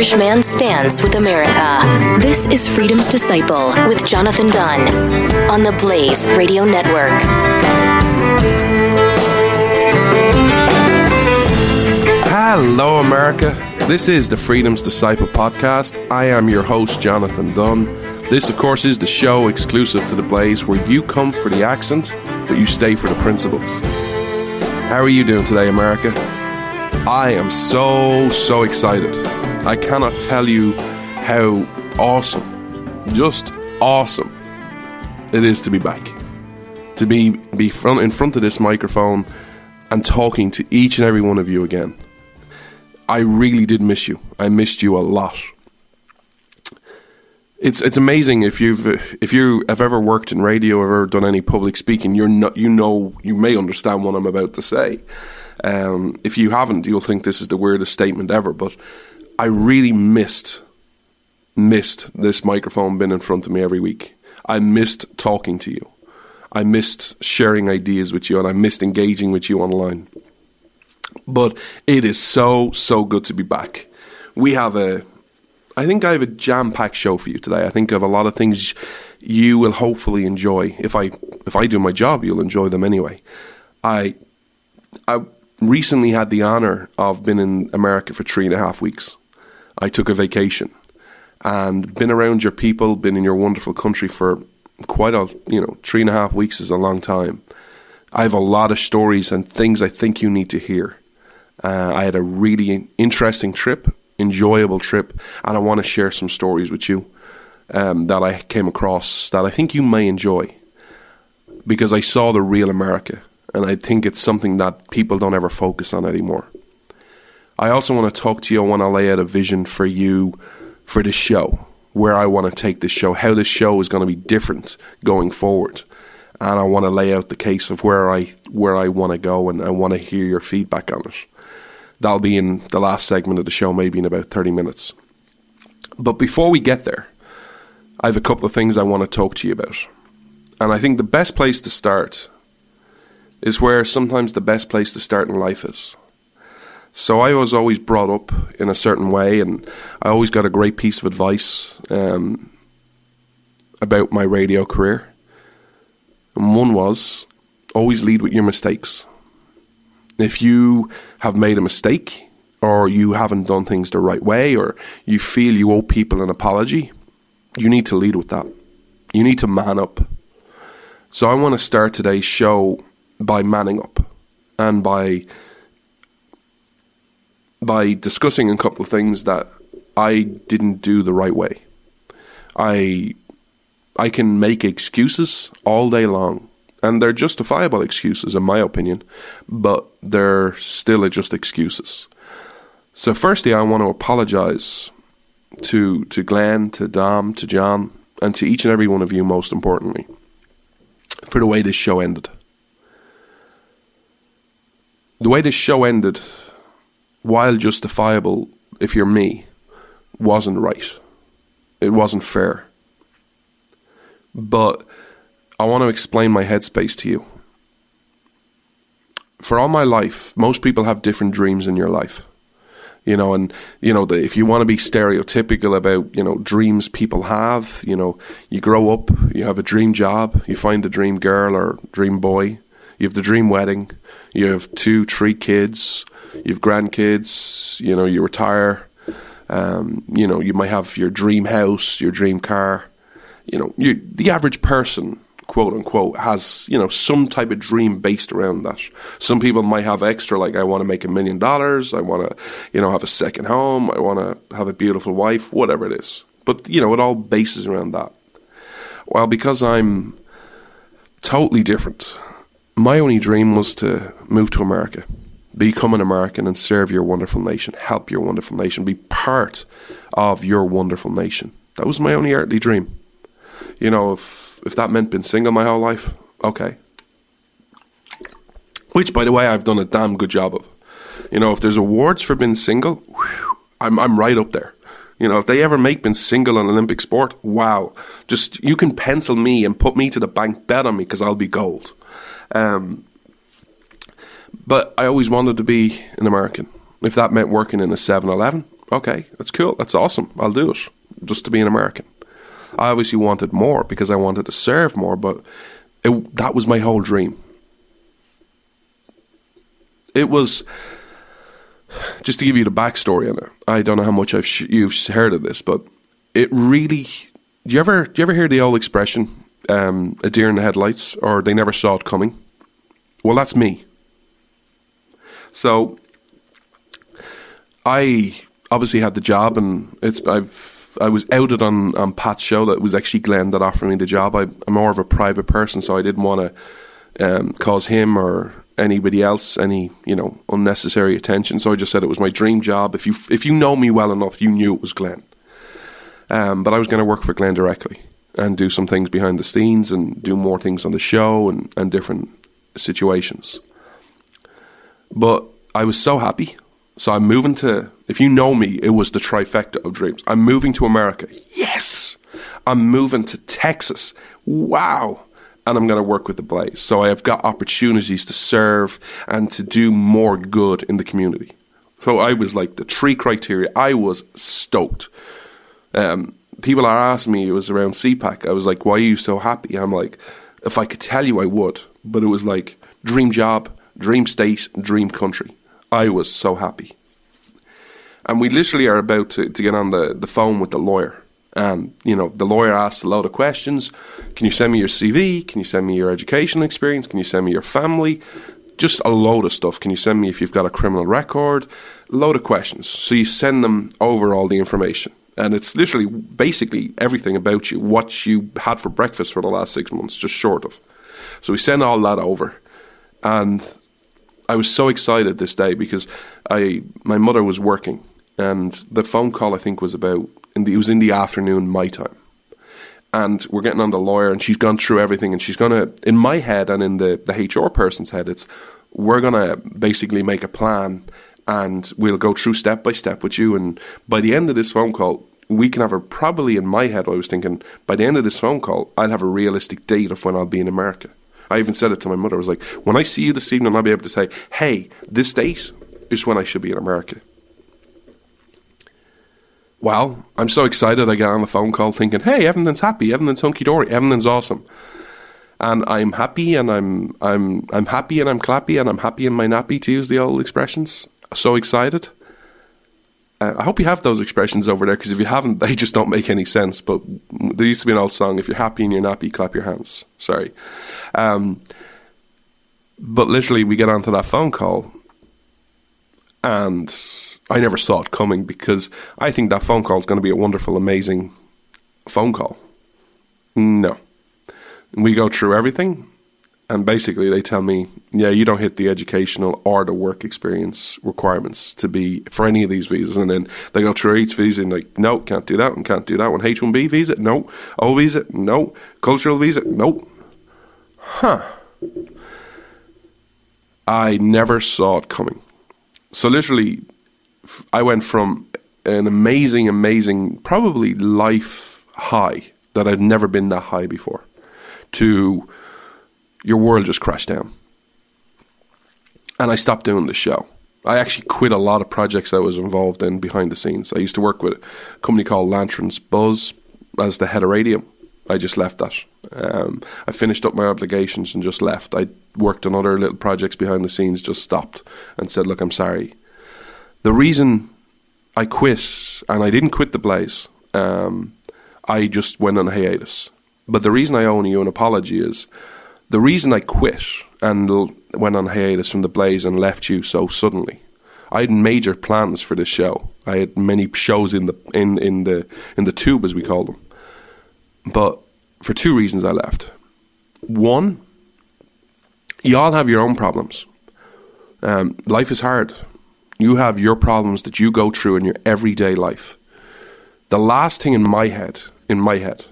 Irish man stands with America. This is Freedom's Disciple with Jonathan Dunn on the Blaze Radio Network. Hello, America. This is the Freedom's Disciple podcast. I am your host, Jonathan Dunn. This, of course, is the show exclusive to the Blaze where you come for the accent, but you stay for the principles. How are you doing today, America? I am so, so excited. I cannot tell you how awesome, just awesome it is to be back. To be, be front, in front of this microphone and talking to each and every one of you again. I really did miss you. I missed you a lot. It's it's amazing if you've if you have ever worked in radio or ever done any public speaking, you're not you know you may understand what I'm about to say. Um, if you haven't, you'll think this is the weirdest statement ever. But I really missed missed this microphone being in front of me every week. I missed talking to you. I missed sharing ideas with you, and I missed engaging with you online. But it is so, so good to be back. We have a, I think I have a jam packed show for you today. I think of a lot of things you will hopefully enjoy. If I, if I do my job, you'll enjoy them anyway. I, I recently had the honor of being in America for three and a half weeks. I took a vacation and been around your people, been in your wonderful country for quite a, you know, three and a half weeks is a long time. I have a lot of stories and things I think you need to hear. Uh, I had a really interesting trip, enjoyable trip, and I want to share some stories with you um, that I came across that I think you may enjoy because I saw the real America, and I think it's something that people don't ever focus on anymore. I also want to talk to you. I want to lay out a vision for you for the show, where I want to take the show, how the show is going to be different going forward and I want to lay out the case of where I where I want to go, and I want to hear your feedback on it. That'll be in the last segment of the show, maybe in about thirty minutes. But before we get there, I have a couple of things I want to talk to you about, and I think the best place to start is where sometimes the best place to start in life is. So I was always brought up in a certain way, and I always got a great piece of advice um, about my radio career. And one was always lead with your mistakes. If you have made a mistake, or you haven't done things the right way, or you feel you owe people an apology, you need to lead with that. You need to man up. So I want to start today's show by manning up and by by discussing a couple of things that I didn't do the right way. I I can make excuses all day long, and they're justifiable excuses, in my opinion, but they're still just excuses. So, firstly, I want to apologize to to Glenn, to Dom, to John, and to each and every one of you, most importantly, for the way this show ended. The way this show ended, while justifiable, if you're me, wasn't right. It wasn't fair but I want to explain my headspace to you. For all my life, most people have different dreams in your life. You know, and you know, the, if you want to be stereotypical about you know dreams people have, you know, you grow up, you have a dream job, you find the dream girl or dream boy, you have the dream wedding, you have two, three kids, you have grandkids, you know, you retire, um, you know, you might have your dream house, your dream car, you know, you, the average person, quote unquote, has, you know, some type of dream based around that. Some people might have extra, like, I want to make a million dollars, I want to, you know, have a second home, I want to have a beautiful wife, whatever it is. But, you know, it all bases around that. Well, because I'm totally different. My only dream was to move to America, become an American, and serve your wonderful nation, help your wonderful nation, be part of your wonderful nation. That was my only earthly dream. You know, if if that meant being single my whole life, okay. Which, by the way, I've done a damn good job of. You know, if there's awards for being single, whew, I'm I'm right up there. You know, if they ever make being single an Olympic sport, wow! Just you can pencil me and put me to the bank, bet on me because I'll be gold. Um, but I always wanted to be an American. If that meant working in a 7-Eleven, okay, that's cool. That's awesome. I'll do it just to be an American. I obviously wanted more because I wanted to serve more, but it, that was my whole dream. It was just to give you the backstory on it. I don't know how much sh- you've heard of this, but it really. Do you ever do you ever hear the old expression, um, "a deer in the headlights," or "they never saw it coming"? Well, that's me. So, I obviously had the job, and it's I've I was outed on on Pat's show that it was actually Glenn that offered me the job. I, am more of a private person, so I didn't want to um, cause him or anybody else any you know unnecessary attention. So I just said it was my dream job. If you if you know me well enough, you knew it was Glenn. Um, but I was going to work for Glenn directly and do some things behind the scenes and do more things on the show and, and different situations. But I was so happy. So I'm moving to, if you know me, it was the trifecta of dreams. I'm moving to America. Yes. I'm moving to Texas. Wow and I'm going to work with the Blaze. So I have got opportunities to serve and to do more good in the community. So I was like the three criteria. I was stoked. Um, people are asking me, it was around CPAC. I was like, why are you so happy? I'm like, if I could tell you, I would. But it was like dream job, dream state, dream country. I was so happy. And we literally are about to, to get on the, the phone with the lawyer. And, you know, the lawyer asks a lot of questions. Can you send me your CV? Can you send me your educational experience? Can you send me your family? Just a load of stuff. Can you send me if you've got a criminal record? A load of questions. So you send them over all the information. And it's literally basically everything about you, what you had for breakfast for the last six months, just short of. So we send all that over. And I was so excited this day because I my mother was working and the phone call I think was about the, it was in the afternoon my time. And we're getting on the lawyer, and she's gone through everything, and she's gonna, in my head and in the, the HR person's head, it's we're gonna basically make a plan, and we'll go through step by step with you. And by the end of this phone call, we can have a probably in my head. I was thinking by the end of this phone call, I'll have a realistic date of when I'll be in America. I even said it to my mother. I was like, when I see you this evening, I'll be able to say, hey, this date is when I should be in America. Well, I'm so excited. I get on the phone call thinking, hey, everything's happy, everything's hunky dory, everything's awesome. And I'm happy and I'm I'm I'm happy and I'm clappy and I'm happy in my nappy to use the old expressions. So excited. Uh, I hope you have those expressions over there because if you haven't, they just don't make any sense. But there used to be an old song: "If you're happy and you're nappy, clap your hands." Sorry, um, but literally, we get onto that phone call, and I never saw it coming because I think that phone call is going to be a wonderful, amazing phone call. No. We go through everything, and basically they tell me, yeah, you don't hit the educational or the work experience requirements to be for any of these visas. And then they go through each visa and like, no, can't do that and can't do that one. H one B visa, no. O visa, no. Cultural visa, no. Huh. I never saw it coming. So literally I went from an amazing, amazing, probably life high that I'd never been that high before to your world just crashed down. And I stopped doing the show. I actually quit a lot of projects I was involved in behind the scenes. I used to work with a company called Lanterns Buzz as the head of radio. I just left that. Um, I finished up my obligations and just left. I worked on other little projects behind the scenes, just stopped and said, Look, I'm sorry the reason I quit, and I didn't quit the Blaze, um, I just went on hiatus. But the reason I owe you an apology is the reason I quit and l- went on hiatus from the Blaze and left you so suddenly. I had major plans for this show. I had many shows in the in, in the in the tube as we call them. But for two reasons I left. One, you all have your own problems. Um, life is hard. You have your problems that you go through in your everyday life. The last thing in my head, in my head,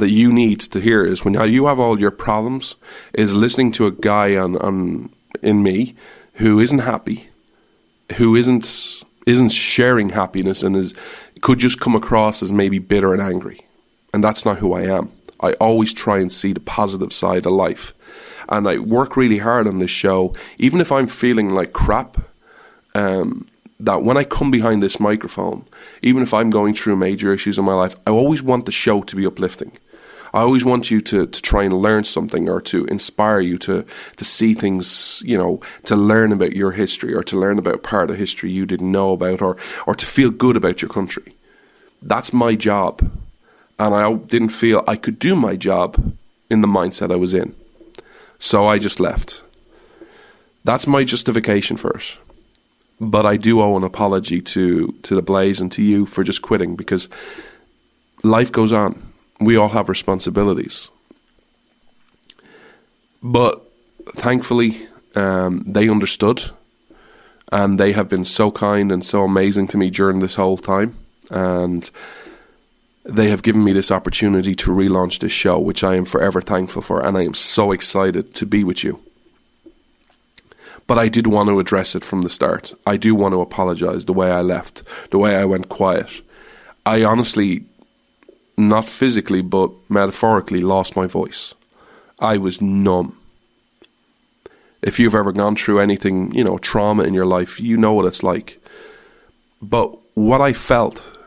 that you need to hear is when you have all your problems, is listening to a guy on, on in me who isn't happy, who isn't isn't sharing happiness and is could just come across as maybe bitter and angry. And that's not who I am. I always try and see the positive side of life. And I work really hard on this show, even if I'm feeling like crap, um, that when I come behind this microphone, even if I'm going through major issues in my life, I always want the show to be uplifting. I always want you to, to try and learn something or to inspire you to, to see things, you know, to learn about your history or to learn about part of history you didn't know about or, or to feel good about your country. That's my job. And I didn't feel I could do my job in the mindset I was in. So I just left. That's my justification for it. But I do owe an apology to, to the Blaze and to you for just quitting because life goes on we all have responsibilities. But thankfully, um, they understood and they have been so kind and so amazing to me during this whole time. And they have given me this opportunity to relaunch this show, which I am forever thankful for. And I am so excited to be with you. But I did want to address it from the start. I do want to apologize the way I left, the way I went quiet. I honestly not physically but metaphorically, lost my voice. I was numb. If you've ever gone through anything, you know, trauma in your life, you know what it's like. But what I felt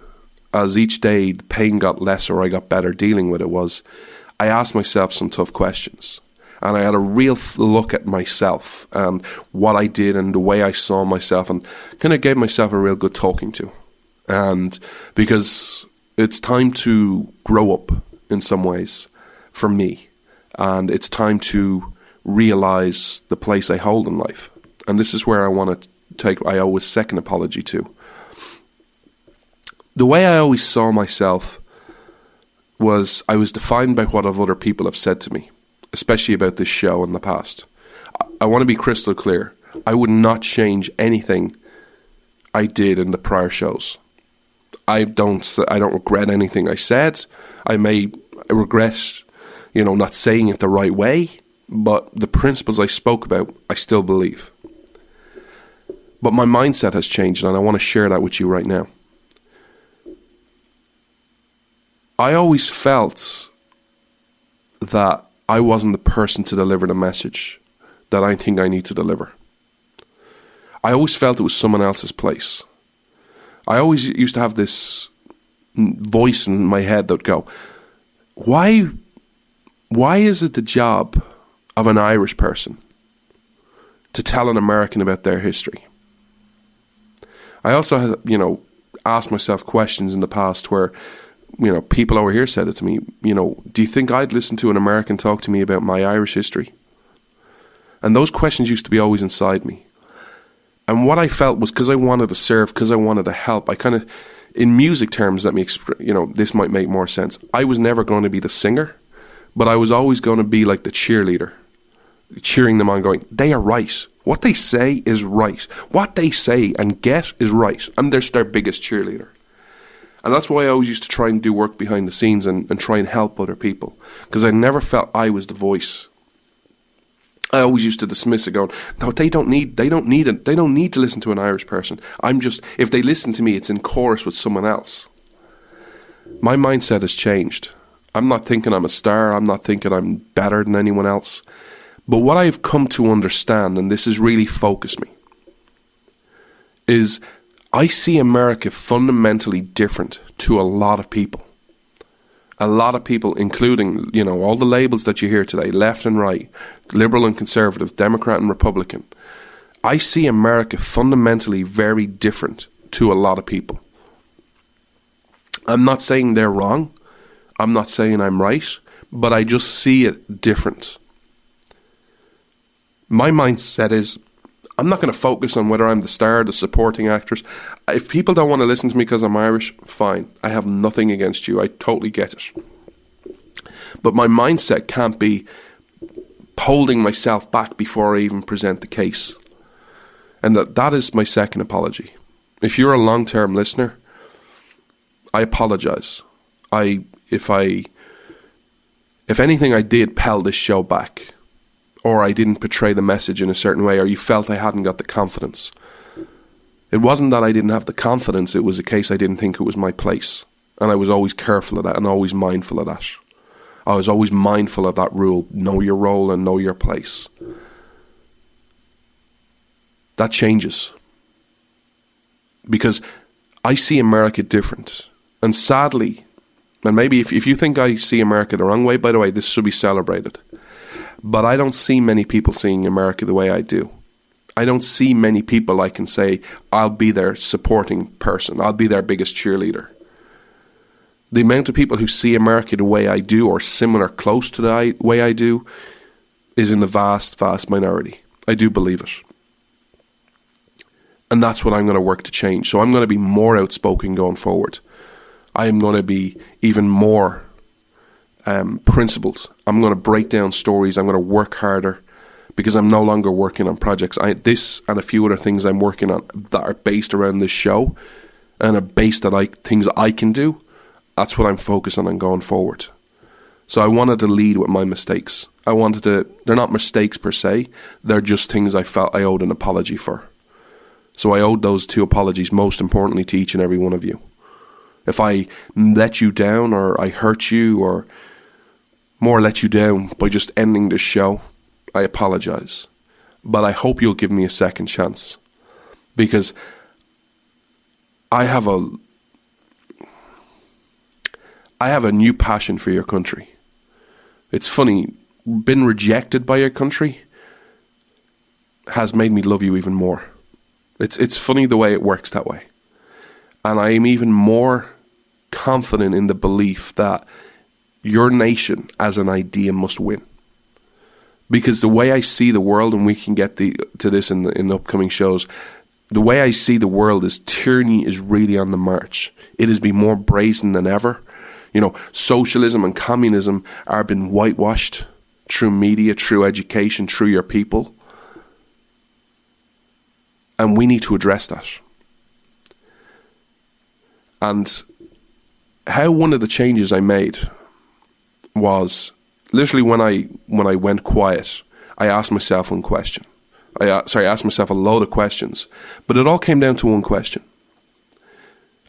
as each day the pain got less or I got better dealing with it was I asked myself some tough questions. And I had a real look at myself and what I did and the way I saw myself and kind of gave myself a real good talking to. And because it's time to grow up in some ways for me, and it's time to realize the place I hold in life. And this is where I want to take I always second apology to. The way I always saw myself was I was defined by what other people have said to me, especially about this show in the past. I, I want to be crystal clear. I would not change anything I did in the prior shows. I don't I don't regret anything I said. I may regret, you know, not saying it the right way, but the principles I spoke about, I still believe. But my mindset has changed, and I want to share that with you right now. I always felt that I wasn't the person to deliver the message that I think I need to deliver. I always felt it was someone else's place. I always used to have this voice in my head that go, why, why is it the job of an Irish person to tell an American about their history? I also you know, asked myself questions in the past where, you know, people over here said it to me, you know, do you think I'd listen to an American talk to me about my Irish history? And those questions used to be always inside me. And what I felt was because I wanted to serve, because I wanted to help, I kind of, in music terms, let me, exp- you know, this might make more sense. I was never going to be the singer, but I was always going to be like the cheerleader, cheering them on, going, they are right. What they say is right. What they say and get is right. I'm their, their biggest cheerleader. And that's why I always used to try and do work behind the scenes and, and try and help other people. Because I never felt I was the voice I always used to dismiss it, going, "No, they don't need. They don't need it. They don't need to listen to an Irish person. I'm just. If they listen to me, it's in chorus with someone else." My mindset has changed. I'm not thinking I'm a star. I'm not thinking I'm better than anyone else. But what I've come to understand, and this has really focused me, is I see America fundamentally different to a lot of people a lot of people, including, you know, all the labels that you hear today, left and right, liberal and conservative, Democrat and Republican, I see America fundamentally very different to a lot of people. I'm not saying they're wrong. I'm not saying I'm right, but I just see it different. My mindset is I'm not going to focus on whether I'm the star, the supporting actress. If people don't want to listen to me because I'm Irish, fine. I have nothing against you. I totally get it. But my mindset can't be holding myself back before I even present the case. And that, that is my second apology. If you're a long term listener, I apologize. I if I if anything I did pell this show back, or I didn't portray the message in a certain way, or you felt I hadn't got the confidence. It wasn't that I didn't have the confidence, it was a case I didn't think it was my place. And I was always careful of that and always mindful of that. I was always mindful of that rule know your role and know your place. That changes. Because I see America different. And sadly, and maybe if, if you think I see America the wrong way, by the way, this should be celebrated. But I don't see many people seeing America the way I do. I don't see many people I can say, I'll be their supporting person, I'll be their biggest cheerleader. The amount of people who see America the way I do, or similar, close to the way I do, is in the vast, vast minority. I do believe it. And that's what I'm going to work to change. So I'm going to be more outspoken going forward. I am going to be even more um, principled. I'm going to break down stories. I'm going to work harder because I'm no longer working on projects. I, this and a few other things I'm working on that are based around this show and are based on like things I can do. That's what I'm focusing on going forward. So I wanted to lead with my mistakes. I wanted to. They're not mistakes per se. They're just things I felt I owed an apology for. So I owed those two apologies most importantly to each and every one of you. If I let you down or I hurt you or more let you down by just ending this show, I apologize. But I hope you'll give me a second chance because I have a I have a new passion for your country. It's funny, been rejected by your country has made me love you even more. It's it's funny the way it works that way. And I am even more confident in the belief that your nation as an idea must win. Because the way I see the world, and we can get the, to this in the, in the upcoming shows, the way I see the world is tyranny is really on the march. It has been more brazen than ever. You know, socialism and communism are being whitewashed through media, through education, through your people. And we need to address that. And how one of the changes I made was literally when I when I went quiet, I asked myself one question. I uh, sorry, I asked myself a load of questions, but it all came down to one question.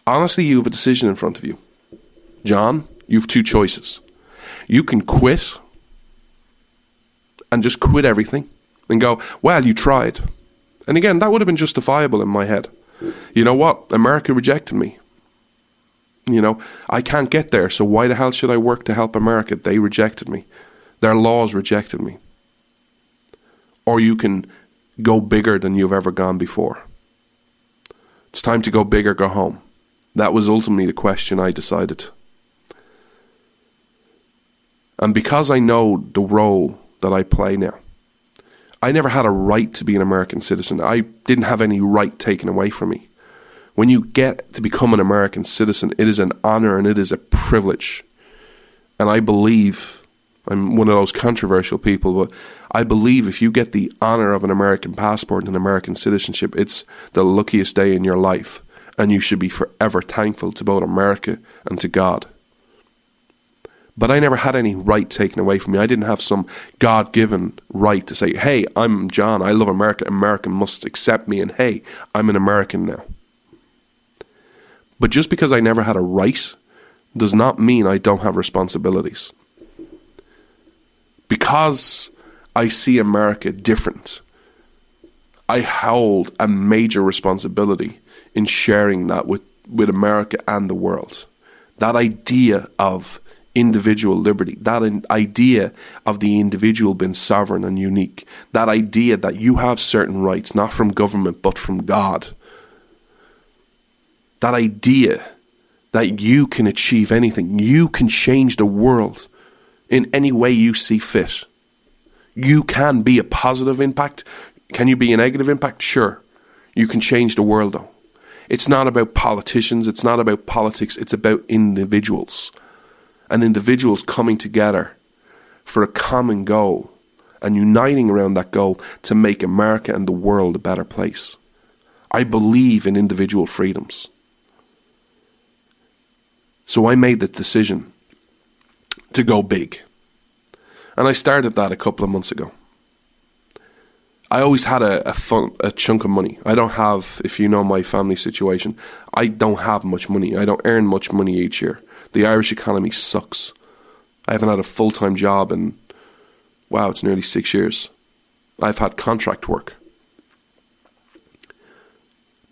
Honestly, you have a decision in front of you. John, you have two choices. You can quit and just quit everything and go, well, you tried. And again, that would have been justifiable in my head. You know what? America rejected me. You know, I can't get there, so why the hell should I work to help America? They rejected me. Their laws rejected me. Or you can go bigger than you've ever gone before. It's time to go big or go home. That was ultimately the question I decided. And because I know the role that I play now, I never had a right to be an American citizen. I didn't have any right taken away from me. When you get to become an American citizen, it is an honor and it is a privilege. And I believe, I'm one of those controversial people, but I believe if you get the honor of an American passport and American citizenship, it's the luckiest day in your life. And you should be forever thankful to both America and to God. But I never had any right taken away from me. I didn't have some God given right to say, hey, I'm John, I love America, America must accept me, and hey, I'm an American now. But just because I never had a right does not mean I don't have responsibilities. Because I see America different, I hold a major responsibility in sharing that with, with America and the world. That idea of individual liberty, that idea of the individual being sovereign and unique, that idea that you have certain rights, not from government but from God that idea that you can achieve anything, you can change the world in any way you see fit. You can be a positive impact. Can you be a negative impact? Sure. You can change the world though. It's not about politicians, it's not about politics, it's about individuals. And individuals coming together for a common goal and uniting around that goal to make America and the world a better place. I believe in individual freedoms. So I made the decision to go big. And I started that a couple of months ago. I always had a, a, fun, a chunk of money. I don't have, if you know my family situation, I don't have much money. I don't earn much money each year. The Irish economy sucks. I haven't had a full time job in, wow, it's nearly six years. I've had contract work.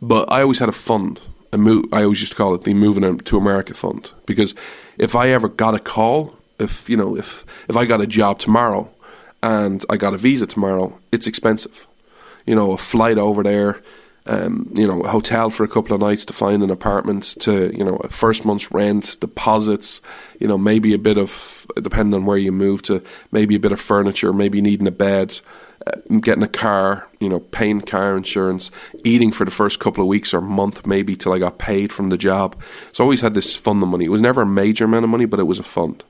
But I always had a fund. I always used to call it the Moving to America Fund. Because if I ever got a call, if, you know, if, if I got a job tomorrow and I got a visa tomorrow, it's expensive. You know, a flight over there, um, you know, a hotel for a couple of nights to find an apartment, to you know, a first month's rent, deposits, you know, maybe a bit of depending on where you move to, maybe a bit of furniture, maybe needing a bed, uh, getting a car, you know, paying car insurance, eating for the first couple of weeks or month maybe till I got paid from the job. So I always had this fund of money. It was never a major amount of money, but it was a fund.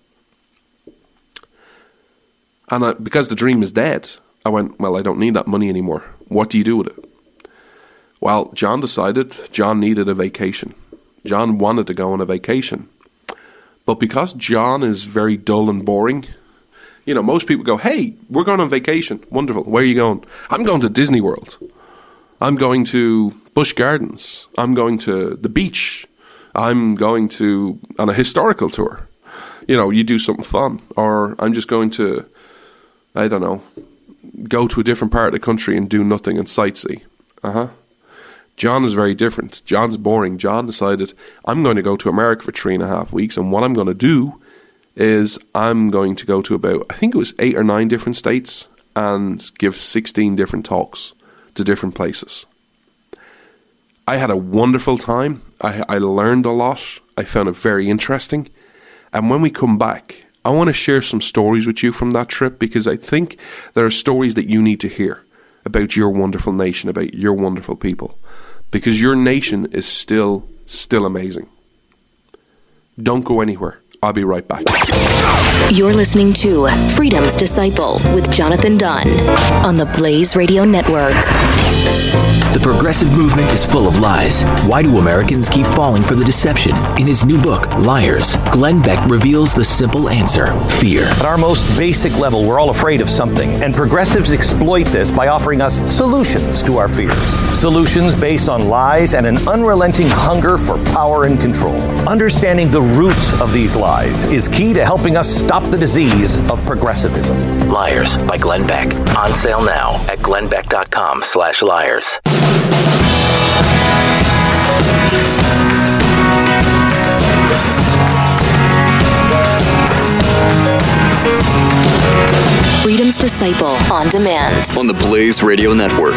And I, because the dream is dead, I went, well, I don't need that money anymore. What do you do with it? Well, John decided John needed a vacation. John wanted to go on a vacation. But because John is very dull and boring, you know, most people go, hey, we're going on vacation. Wonderful. Where are you going? I'm going to Disney World. I'm going to Busch Gardens. I'm going to the beach. I'm going to on a historical tour. You know, you do something fun. Or I'm just going to I don't know, go to a different part of the country and do nothing and sightsee. Uh huh. John is very different. John's boring. John decided, I'm going to go to America for three and a half weeks, and what I'm going to do is I'm going to go to about, I think it was eight or nine different states and give 16 different talks to different places. I had a wonderful time. I, I learned a lot. I found it very interesting. And when we come back, I want to share some stories with you from that trip because I think there are stories that you need to hear about your wonderful nation, about your wonderful people, because your nation is still, still amazing. Don't go anywhere. I'll be right back. You're listening to Freedom's Disciple with Jonathan Dunn on the Blaze Radio Network. The progressive movement is full of lies. Why do Americans keep falling for the deception? In his new book, Liars, Glenn Beck reveals the simple answer fear. At our most basic level, we're all afraid of something, and progressives exploit this by offering us solutions to our fears. Solutions based on lies and an unrelenting hunger for power and control. Understanding the roots of these lies is key to helping us stop the disease of progressivism. Liars by Glenn Beck. On sale now at glennbeck.com slash liars. Freedom's Disciple on demand. on the Blaze Radio Network.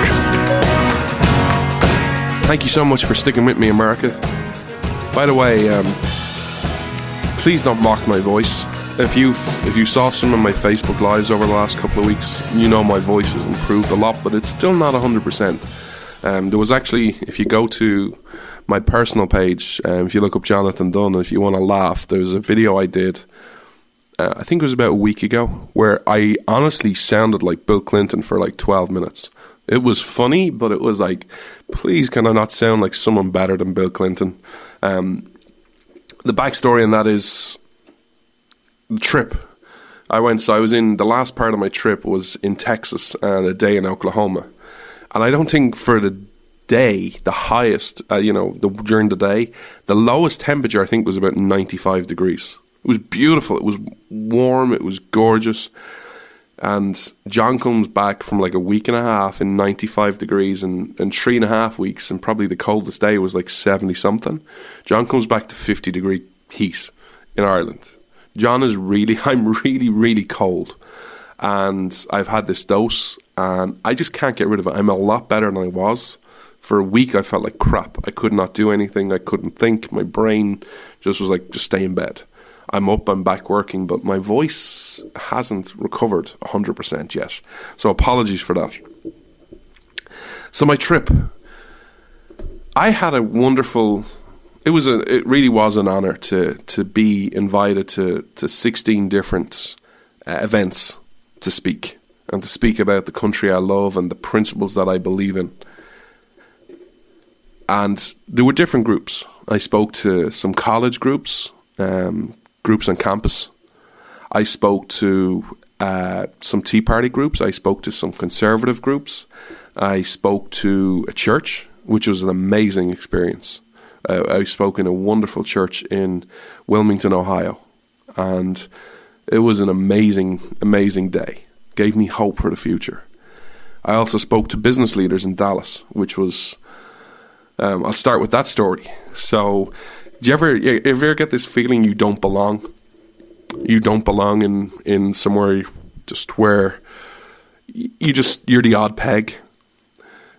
Thank you so much for sticking with me, America. By the way, um, please don't mock my voice. If you if you saw some of my Facebook lives over the last couple of weeks, you know my voice has improved a lot, but it's still not hundred percent. Um, there was actually, if you go to my personal page, um, if you look up Jonathan Dunn, if you want to laugh, there's a video I did. Uh, I think it was about a week ago, where I honestly sounded like Bill Clinton for like 12 minutes. It was funny, but it was like, please, can I not sound like someone better than Bill Clinton? Um, the backstory on that is the trip. I went, so I was in the last part of my trip was in Texas and a day in Oklahoma. And I don't think for the day, the highest, uh, you know, the, during the day, the lowest temperature I think was about 95 degrees. It was beautiful. It was warm. It was gorgeous. And John comes back from like a week and a half in 95 degrees and, and three and a half weeks, and probably the coldest day was like 70 something. John comes back to 50 degree heat in Ireland. John is really, I'm really, really cold. And I've had this dose, and I just can't get rid of it. I'm a lot better than I was. For a week, I felt like crap. I could not do anything. I couldn't think. My brain just was like, just stay in bed. I'm up, I'm back working, but my voice hasn't recovered 100% yet. So apologies for that. So my trip, I had a wonderful. It was a. It really was an honor to to be invited to to 16 different uh, events to speak and to speak about the country I love and the principles that I believe in. And there were different groups. I spoke to some college groups, um, groups on campus. I spoke to uh, some Tea Party groups. I spoke to some conservative groups. I spoke to a church, which was an amazing experience. Uh, I spoke in a wonderful church in Wilmington, Ohio, and it was an amazing, amazing day. Gave me hope for the future. I also spoke to business leaders in Dallas, which was. Um, I'll start with that story. So, do you ever, you ever get this feeling you don't belong? You don't belong in in somewhere just where you just you're the odd peg.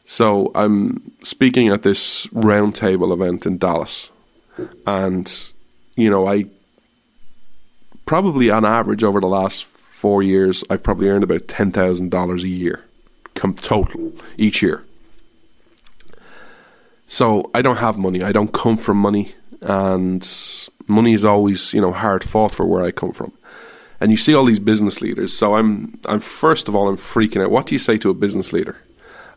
So I'm speaking at this roundtable event in Dallas, and you know I probably on average over the last four years I've probably earned about ten thousand dollars a year, come total each year. So I don't have money. I don't come from money, and money is always you know hard fought for where I come from. And you see all these business leaders. So I'm I'm first of all I'm freaking out. What do you say to a business leader?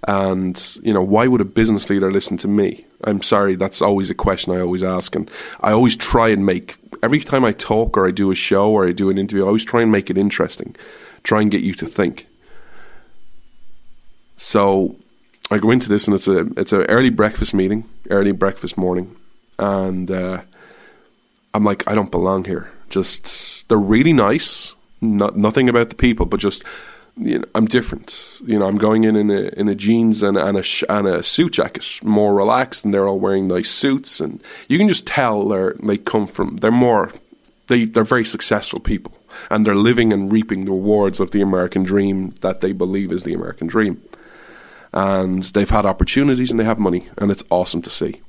And you know why would a business leader listen to me? I'm sorry, that's always a question I always ask, and I always try and make every time I talk or I do a show or I do an interview, I always try and make it interesting, try and get you to think. So I go into this and it's a it's an early breakfast meeting, early breakfast morning, and uh, I'm like, I don't belong here. Just they're really nice, not nothing about the people, but just you know, I'm different. You know, I'm going in in a, in a jeans and, and a sh- and a suit jacket, more relaxed, and they're all wearing nice suits, and you can just tell they're they come from they're more they they're very successful people, and they're living and reaping the rewards of the American dream that they believe is the American dream, and they've had opportunities and they have money, and it's awesome to see.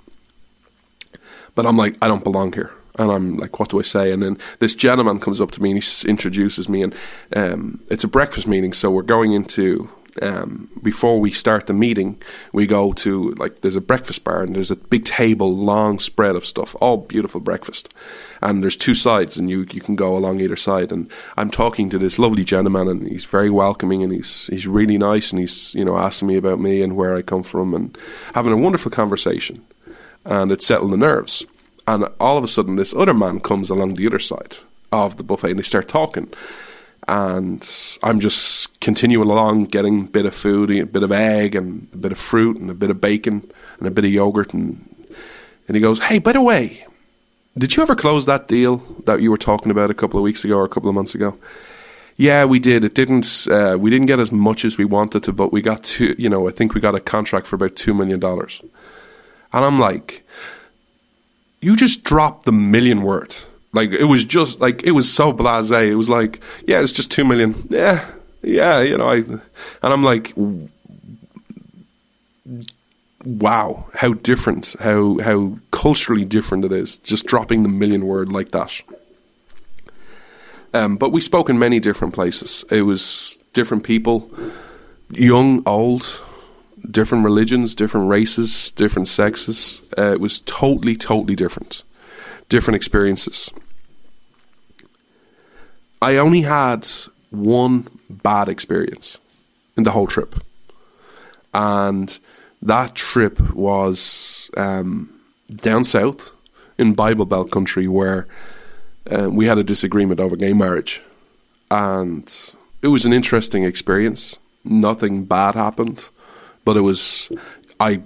But I'm like, I don't belong here and I'm like, what do I say? And then this gentleman comes up to me and he introduces me, and um, it's a breakfast meeting, so we're going into. Um, before we start the meeting, we go to like there's a breakfast bar and there's a big table, long spread of stuff, all beautiful breakfast. And there's two sides, and you you can go along either side. And I'm talking to this lovely gentleman, and he's very welcoming, and he's he's really nice, and he's you know asking me about me and where I come from, and having a wonderful conversation. And it settled the nerves. And all of a sudden, this other man comes along the other side of the buffet and they start talking. And I'm just continuing along, getting a bit of food, a bit of egg, and a bit of fruit, and a bit of bacon, and a bit of yogurt. And, and he goes, Hey, by the way, did you ever close that deal that you were talking about a couple of weeks ago or a couple of months ago? Yeah, we did. It didn't. Uh, we didn't get as much as we wanted to, but we got to. You know, I think we got a contract for about two million dollars. And I'm like, you just dropped the million word. Like it was just like it was so blasé. It was like, yeah, it's just two million. Yeah, yeah, you know. I and I'm like, wow, how different, how how culturally different it is. Just dropping the million word like that. Um, but we spoke in many different places. It was different people, young, old, different religions, different races, different sexes. Uh, it was totally, totally different. Different experiences. I only had one bad experience in the whole trip. And that trip was um, down south in Bible Belt country where uh, we had a disagreement over gay marriage. And it was an interesting experience. Nothing bad happened but it was I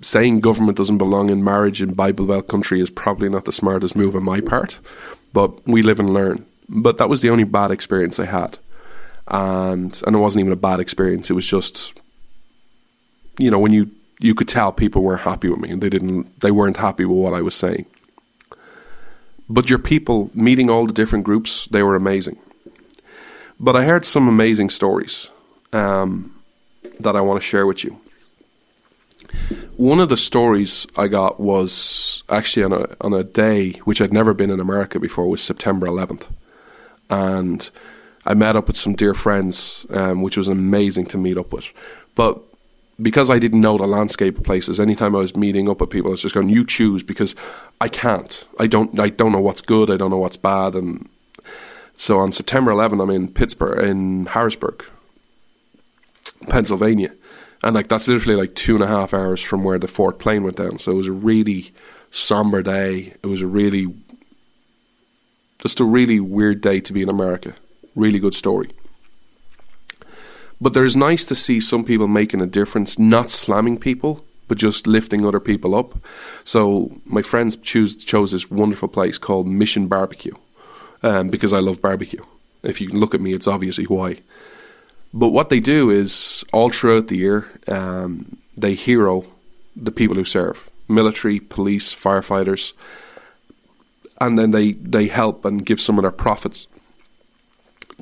saying government doesn't belong in marriage in Bible Belt country is probably not the smartest move on my part, but we live and learn. But that was the only bad experience I had, and and it wasn't even a bad experience. It was just, you know, when you you could tell people weren't happy with me and they didn't they weren't happy with what I was saying. But your people meeting all the different groups, they were amazing. But I heard some amazing stories. Um, that I want to share with you. One of the stories I got was actually on a on a day which I'd never been in America before was September 11th, and I met up with some dear friends, um, which was amazing to meet up with. But because I didn't know the landscape of places, anytime I was meeting up with people, I was just going, "You choose," because I can't. I don't. I don't know what's good. I don't know what's bad, and So on September 11, I'm in Pittsburgh, in Harrisburg, Pennsylvania, and like that's literally like two and a half hours from where the fourth plane went down. So it was a really somber day. It was a really just a really weird day to be in America. Really good story. But there's nice to see some people making a difference, not slamming people, but just lifting other people up. So my friends choose, chose this wonderful place called Mission Barbecue um, because I love barbecue. If you look at me, it's obviously why. But what they do is all throughout the year, um, they hero the people who serve military, police, firefighters, and then they, they help and give some of their profits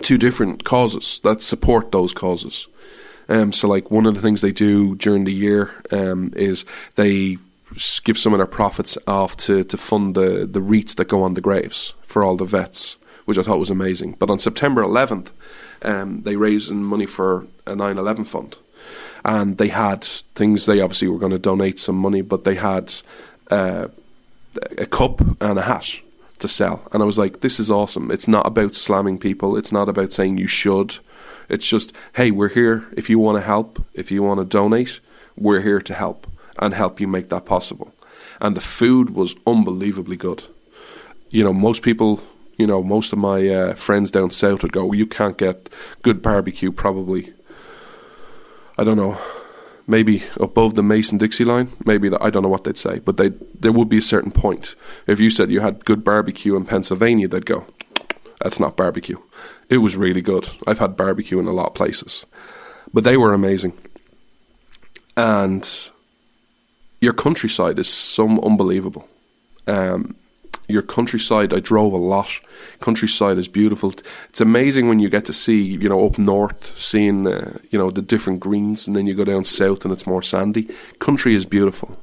to different causes that support those causes. Um, so, like one of the things they do during the year um, is they give some of their profits off to, to fund the, the wreaths that go on the graves for all the vets, which I thought was amazing. But on September 11th, um, they raised money for a 9 11 fund. And they had things, they obviously were going to donate some money, but they had uh, a cup and a hat to sell. And I was like, this is awesome. It's not about slamming people, it's not about saying you should. It's just, hey, we're here. If you want to help, if you want to donate, we're here to help and help you make that possible. And the food was unbelievably good. You know, most people, you know, most of my uh, friends down south would go, you can't get good barbecue probably. I don't know, maybe above the Mason Dixie line. Maybe I don't know what they'd say, but they there would be a certain point. If you said you had good barbecue in Pennsylvania, they'd go, "That's not barbecue." It was really good. I've had barbecue in a lot of places, but they were amazing. And your countryside is some unbelievable. Um, your countryside. I drove a lot. Countryside is beautiful. It's amazing when you get to see, you know, up north, seeing, uh, you know, the different greens, and then you go down south and it's more sandy. Country is beautiful.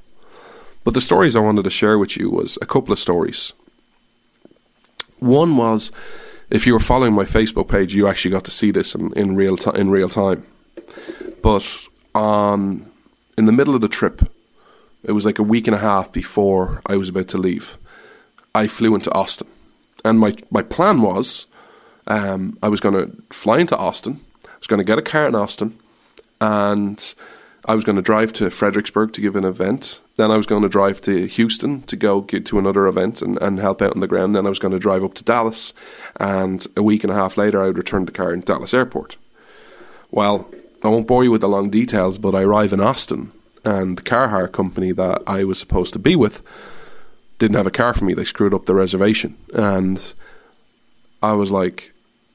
But the stories I wanted to share with you was a couple of stories. One was, if you were following my Facebook page, you actually got to see this in, in real time. In real time, but on in the middle of the trip, it was like a week and a half before I was about to leave. I flew into Austin, and my my plan was um, I was going to fly into Austin. I was going to get a car in Austin, and I was going to drive to Fredericksburg to give an event. Then I was going to drive to Houston to go get to another event and, and help out on the ground. Then I was going to drive up to Dallas, and a week and a half later, I would return the car in Dallas Airport. Well, I won't bore you with the long details, but I arrive in Austin, and the car hire company that I was supposed to be with didn't have a car for me. They screwed up the reservation. And I was like,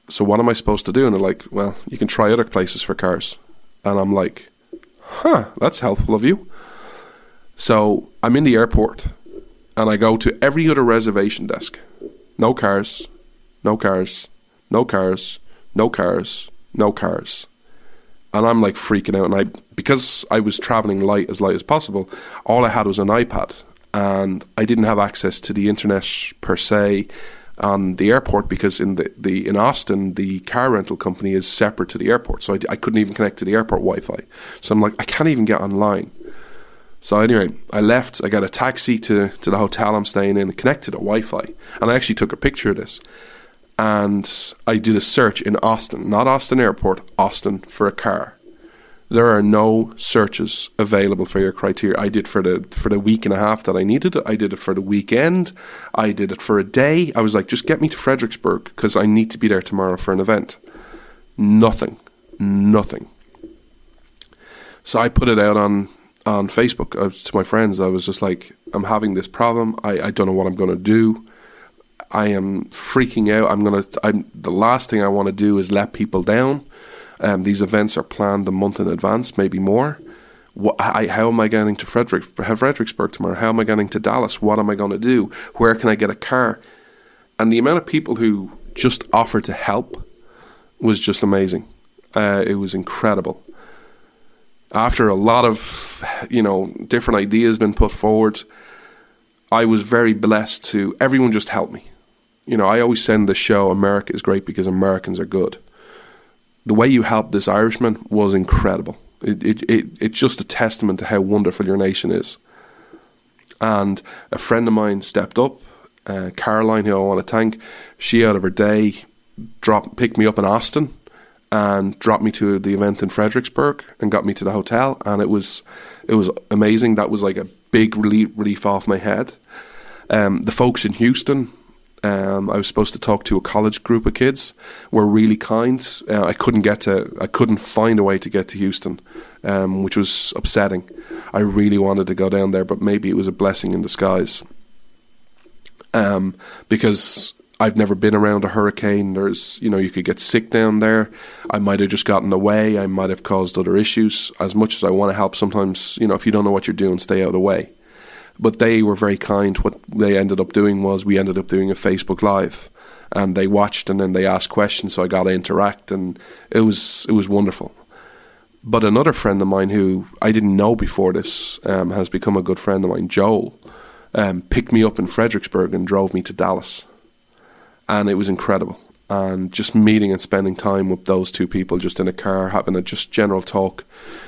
so what am I supposed to do? And they're like, well, you can try other places for cars. And I'm like, huh, that's helpful of you. So I'm in the airport and I go to every other reservation desk. No cars, no cars, no cars, no cars, no cars. And I'm like freaking out. And I, because I was traveling light as light as possible, all I had was an iPad and I didn't have access to the internet per se on the airport because in the, the in Austin the car rental company is separate to the airport, so I, I couldn't even connect to the airport Wi-Fi. So I'm like, I can't even get online. So anyway, I left. I got a taxi to to the hotel I'm staying in, connected to Wi-Fi, and I actually took a picture of this. And I did a search in Austin, not Austin Airport, Austin for a car there are no searches available for your criteria. I did for the for the week and a half that I needed it. I did it for the weekend. I did it for a day. I was like, just get me to Fredericksburg because I need to be there tomorrow for an event. Nothing, nothing. So I put it out on on Facebook uh, to my friends. I was just like, I'm having this problem. I, I don't know what I'm going to do. I am freaking out. I'm gonna. I'm the last thing I want to do is let people down. Um, these events are planned a month in advance, maybe more. What, I, how am I getting to Frederick, have Fredericksburg tomorrow? How am I getting to Dallas? What am I going to do? Where can I get a car? And the amount of people who just offered to help was just amazing. Uh, it was incredible. After a lot of, you know, different ideas been put forward, I was very blessed to everyone just helped me. You know, I always send the show America is great because Americans are good the way you helped this Irishman was incredible. It, it, it, it's just a testament to how wonderful your nation is. And a friend of mine stepped up, uh, Caroline, who I want to thank. She, out of her day, dropped picked me up in Austin and dropped me to the event in Fredericksburg and got me to the hotel and it was it was amazing that was like a big relief, relief off my head um, the folks in Houston um, I was supposed to talk to a college group of kids were really kind uh, I couldn't get to I couldn't find a way to get to Houston um, which was upsetting I really wanted to go down there but maybe it was a blessing in disguise um, because I've never been around a hurricane. There's, you know, you could get sick down there. I might have just gotten away. I might have caused other issues. As much as I want to help, sometimes, you know, if you don't know what you're doing, stay out of the way. But they were very kind. What they ended up doing was we ended up doing a Facebook Live, and they watched and then they asked questions. So I got to interact, and it was it was wonderful. But another friend of mine who I didn't know before this um, has become a good friend of mine, Joel, um, picked me up in Fredericksburg and drove me to Dallas and it was incredible. And just meeting and spending time with those two people, just in a car, having a just general talk,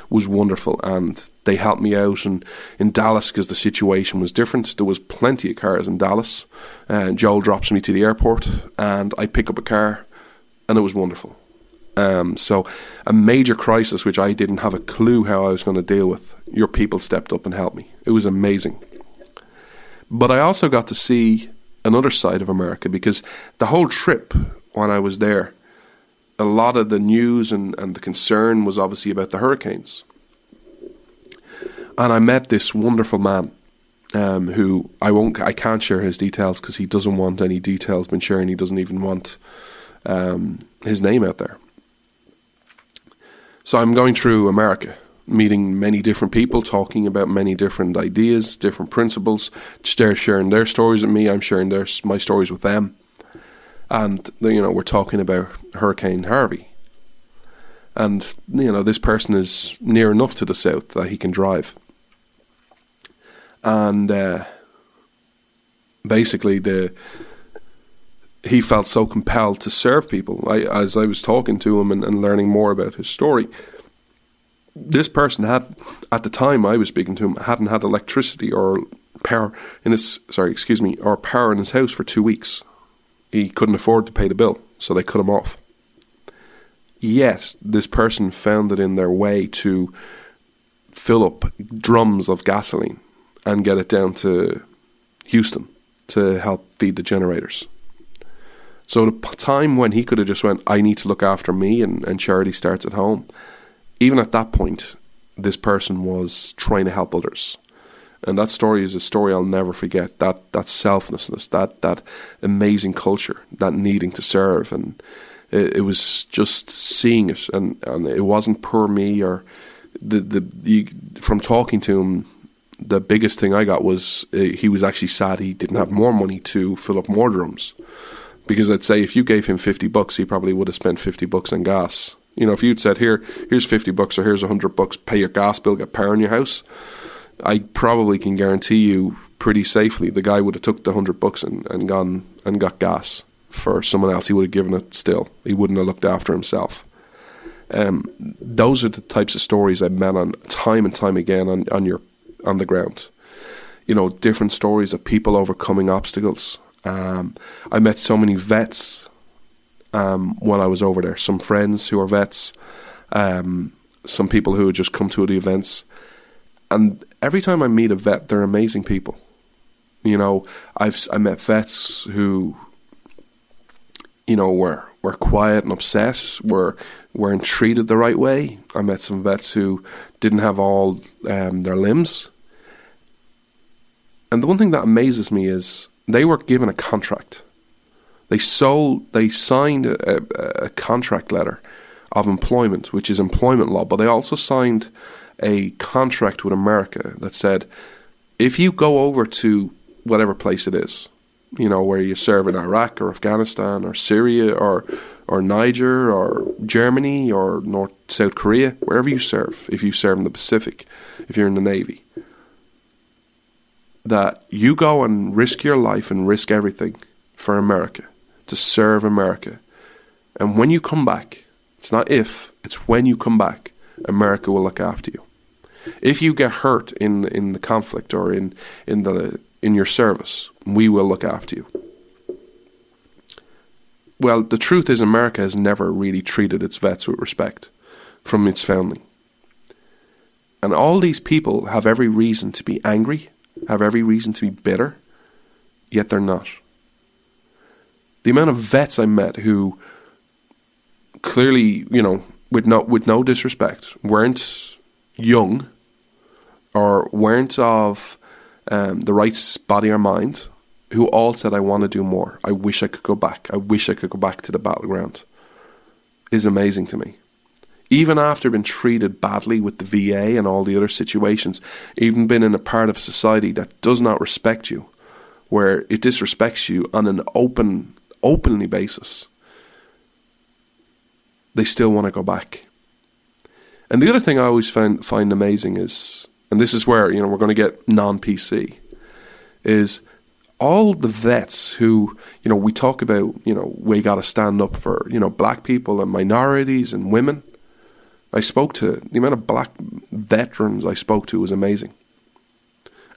was wonderful. And they helped me out. And in Dallas, because the situation was different, there was plenty of cars in Dallas. And Joel drops me to the airport, and I pick up a car, and it was wonderful. Um, so, a major crisis which I didn't have a clue how I was going to deal with, your people stepped up and helped me. It was amazing. But I also got to see another side of America because the whole trip when I was there, a lot of the news and, and the concern was obviously about the hurricanes. And I met this wonderful man um, who I won't, I can't share his details because he doesn't want any details been sharing. He doesn't even want um, his name out there. So I'm going through America meeting many different people, talking about many different ideas, different principles. They're sharing their stories with me. I'm sharing their my stories with them, and you know we're talking about Hurricane Harvey. And you know this person is near enough to the south that he can drive, and uh, basically the he felt so compelled to serve people. I, as I was talking to him and, and learning more about his story, this person had, at the time I was speaking to him, hadn't had electricity or power in his sorry, excuse me, or power in his house for two weeks. He couldn't afford to pay the bill, so they cut him off. Yet this person found it in their way to fill up drums of gasoline and get it down to Houston to help feed the generators. So the time when he could have just went, I need to look after me and, and charity starts at home even at that point, this person was trying to help others. And that story is a story I'll never forget. That that selflessness, that that amazing culture, that needing to serve, and it, it was just seeing it, and, and it wasn't per me or the, the the from talking to him. The biggest thing I got was uh, he was actually sad he didn't have more money to fill up more drums, because I'd say if you gave him fifty bucks, he probably would have spent fifty bucks on gas you know, if you'd said, "Here, here's fifty bucks or here's hundred bucks, pay your gas bill, get power in your house," I probably can guarantee you pretty safely the guy would have took the hundred bucks and, and gone and got gas for someone else. He would have given it still. He wouldn't have looked after himself. Um, those are the types of stories I've met on time and time again on, on your on the ground. You know, different stories of people overcoming obstacles. Um, I met so many vets um, when I was over there. Some friends who are vets, um, some people who had just come to the events, and every time I meet a vet, they're amazing people. You know, I've I met vets who, you know, were were quiet and upset, were weren't treated the right way. I met some vets who didn't have all um, their limbs. And the one thing that amazes me is they were given a contract they sold, they signed a, a contract letter of employment, which is employment law, but they also signed a contract with America that said, if you go over to whatever place it is, you know, where you serve in Iraq or Afghanistan or Syria or or Niger or Germany or North South Korea, wherever you serve, if you serve in the Pacific, if you're in the Navy, that you go and risk your life and risk everything for America to serve America. And when you come back, it's not if, it's when you come back, America will look after you. If you get hurt in in the conflict or in in the in your service, we will look after you. well, the truth is, America has never really treated its vets with respect from its founding. And all these people have every reason to be angry, have every reason to be bitter, yet they're not. The amount of vets I met who clearly, you know, with no with no disrespect, weren't young or weren't of um, the right body or mind, who all said, I want to do more. I wish I could go back. I wish I could go back to the battleground, is amazing to me. Even after being treated badly with the VA and all the other situations, even being in a part of society that does not respect you, where it disrespects you on an open, openly basis, they still want to go back. And the other thing I always find find amazing is, and this is where you know we're going to get non PC, is all the vets who you know we talk about. You know we got to stand up for you know black people and minorities and women. I spoke to the amount of black veterans I spoke to was amazing,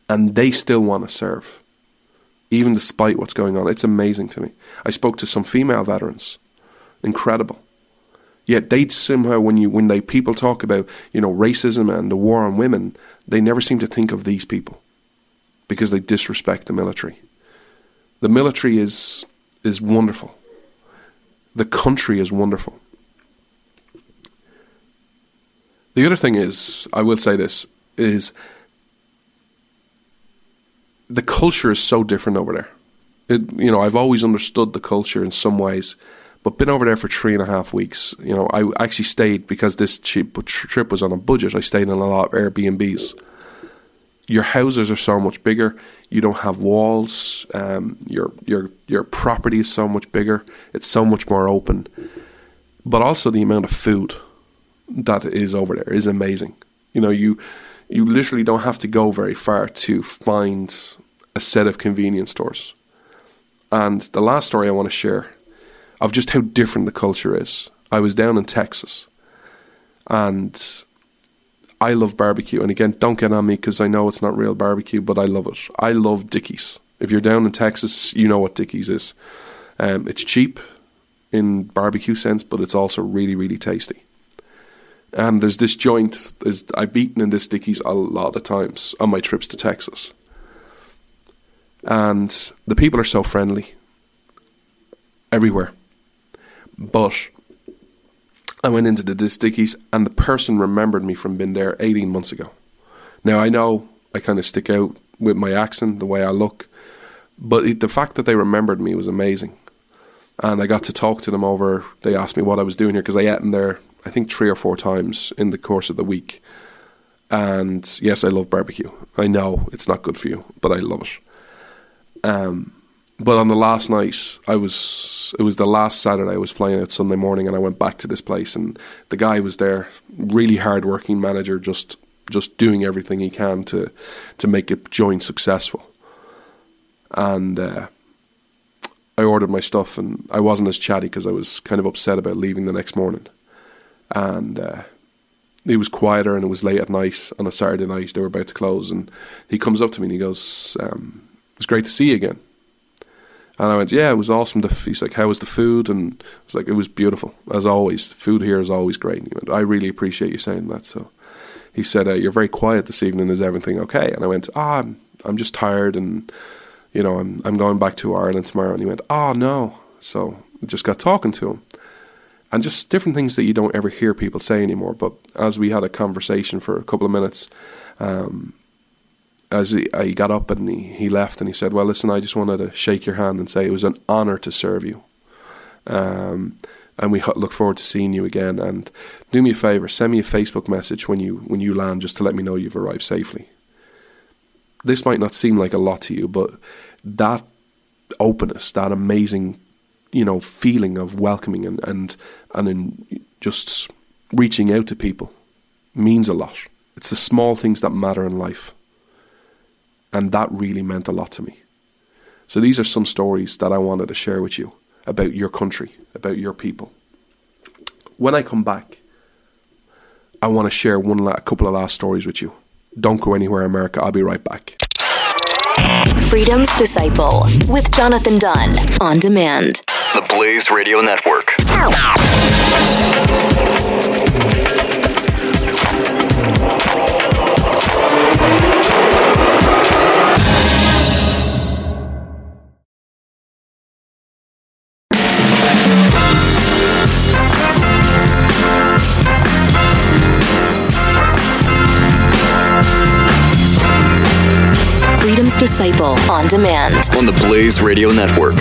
and they still want to serve, even despite what's going on. It's amazing to me. I spoke to some female veterans, incredible Yet they somehow, when you when they people talk about you know racism and the war on women, they never seem to think of these people because they disrespect the military. The military is is wonderful. The country is wonderful. The other thing is, I will say this is the culture is so different over there. It, you know, I've always understood the culture in some ways but been over there for three and a half weeks. You know, I actually stayed because this cheap trip was on a budget. I stayed in a lot of Airbnbs. Your houses are so much bigger. You don't have walls. Um, your your your property is so much bigger. It's so much more open. But also the amount of food that is over there is amazing. You know, you you literally don't have to go very far to find a set of convenience stores. And the last story I want to share of just how different the culture is. I was down in Texas, and I love barbecue. And again, don't get on me because I know it's not real barbecue, but I love it. I love Dickey's. If you're down in Texas, you know what Dickey's is. Um, it's cheap in barbecue sense, but it's also really, really tasty. And there's this joint. There's, I've eaten in this Dickey's a lot of times on my trips to Texas, and the people are so friendly everywhere. But I went into the Dickey's and the person remembered me from being there 18 months ago. Now I know I kind of stick out with my accent, the way I look, but it, the fact that they remembered me was amazing. And I got to talk to them over. They asked me what I was doing here because I ate in there, I think, three or four times in the course of the week. And yes, I love barbecue. I know it's not good for you, but I love it. Um, but on the last night, I was it was the last Saturday I was flying out Sunday morning, and I went back to this place, and the guy was there, really hard working manager, just just doing everything he can to to make it joint successful. And uh, I ordered my stuff, and I wasn't as chatty because I was kind of upset about leaving the next morning, and. Uh, he was quieter and it was late at night on a Saturday night. They were about to close, and he comes up to me and he goes, um, "It's great to see you again." And I went, yeah, it was awesome. He's like, how was the food? And I was like, it was beautiful, as always. The food here is always great. And he went, I really appreciate you saying that. So he said, uh, you're very quiet this evening. Is everything okay? And I went, ah, oh, I'm, I'm just tired and, you know, I'm, I'm going back to Ireland tomorrow. And he went, oh, no. So I just got talking to him. And just different things that you don't ever hear people say anymore. But as we had a conversation for a couple of minutes, um, as he, he got up and he, he left and he said, Well, listen, I just wanted to shake your hand and say it was an honour to serve you. Um, and we look forward to seeing you again. And do me a favour, send me a Facebook message when you when you land, just to let me know you've arrived safely. This might not seem like a lot to you, but that openness, that amazing, you know, feeling of welcoming and and and in just reaching out to people means a lot. It's the small things that matter in life. And that really meant a lot to me. So these are some stories that I wanted to share with you about your country, about your people. When I come back, I want to share one la- a couple of last stories with you. Don't go anywhere, America. I'll be right back. Freedom's Disciple with Jonathan Dunn on demand The Blaze Radio Network. Disciple on demand. On the Blaze Radio Network.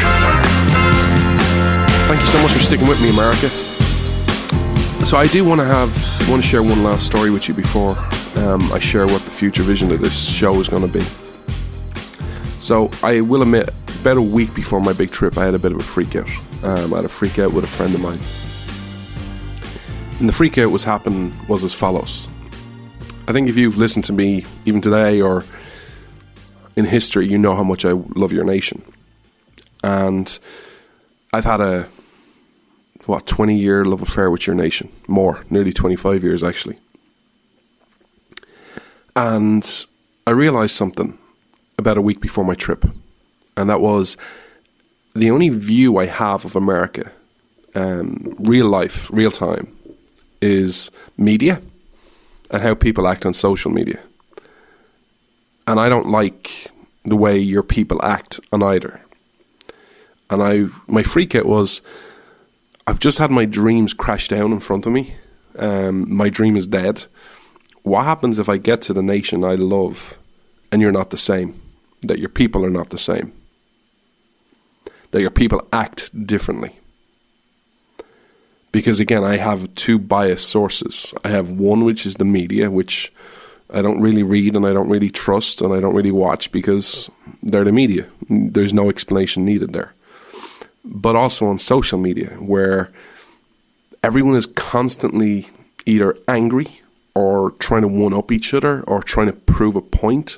Thank you so much for sticking with me, America. So I do want to have want to share one last story with you before um, I share what the future vision of this show is going to be. So I will admit, about a week before my big trip, I had a bit of a freak out. Um, I had a freak out with a friend of mine, and the freak out was happened was as follows. I think if you've listened to me even today or in history, you know how much I love your nation, and I've had a what twenty year love affair with your nation, more nearly twenty five years actually, and I realized something about a week before my trip, and that was the only view I have of America, um, real life, real time, is media and how people act on social media. And I don't like the way your people act on either. And I, my freak out was, I've just had my dreams crash down in front of me. Um, my dream is dead. What happens if I get to the nation I love and you're not the same? That your people are not the same? That your people act differently? Because again, I have two biased sources. I have one which is the media, which I don't really read and I don't really trust and I don't really watch because they're the media. There's no explanation needed there. But also on social media, where everyone is constantly either angry or trying to one up each other or trying to prove a point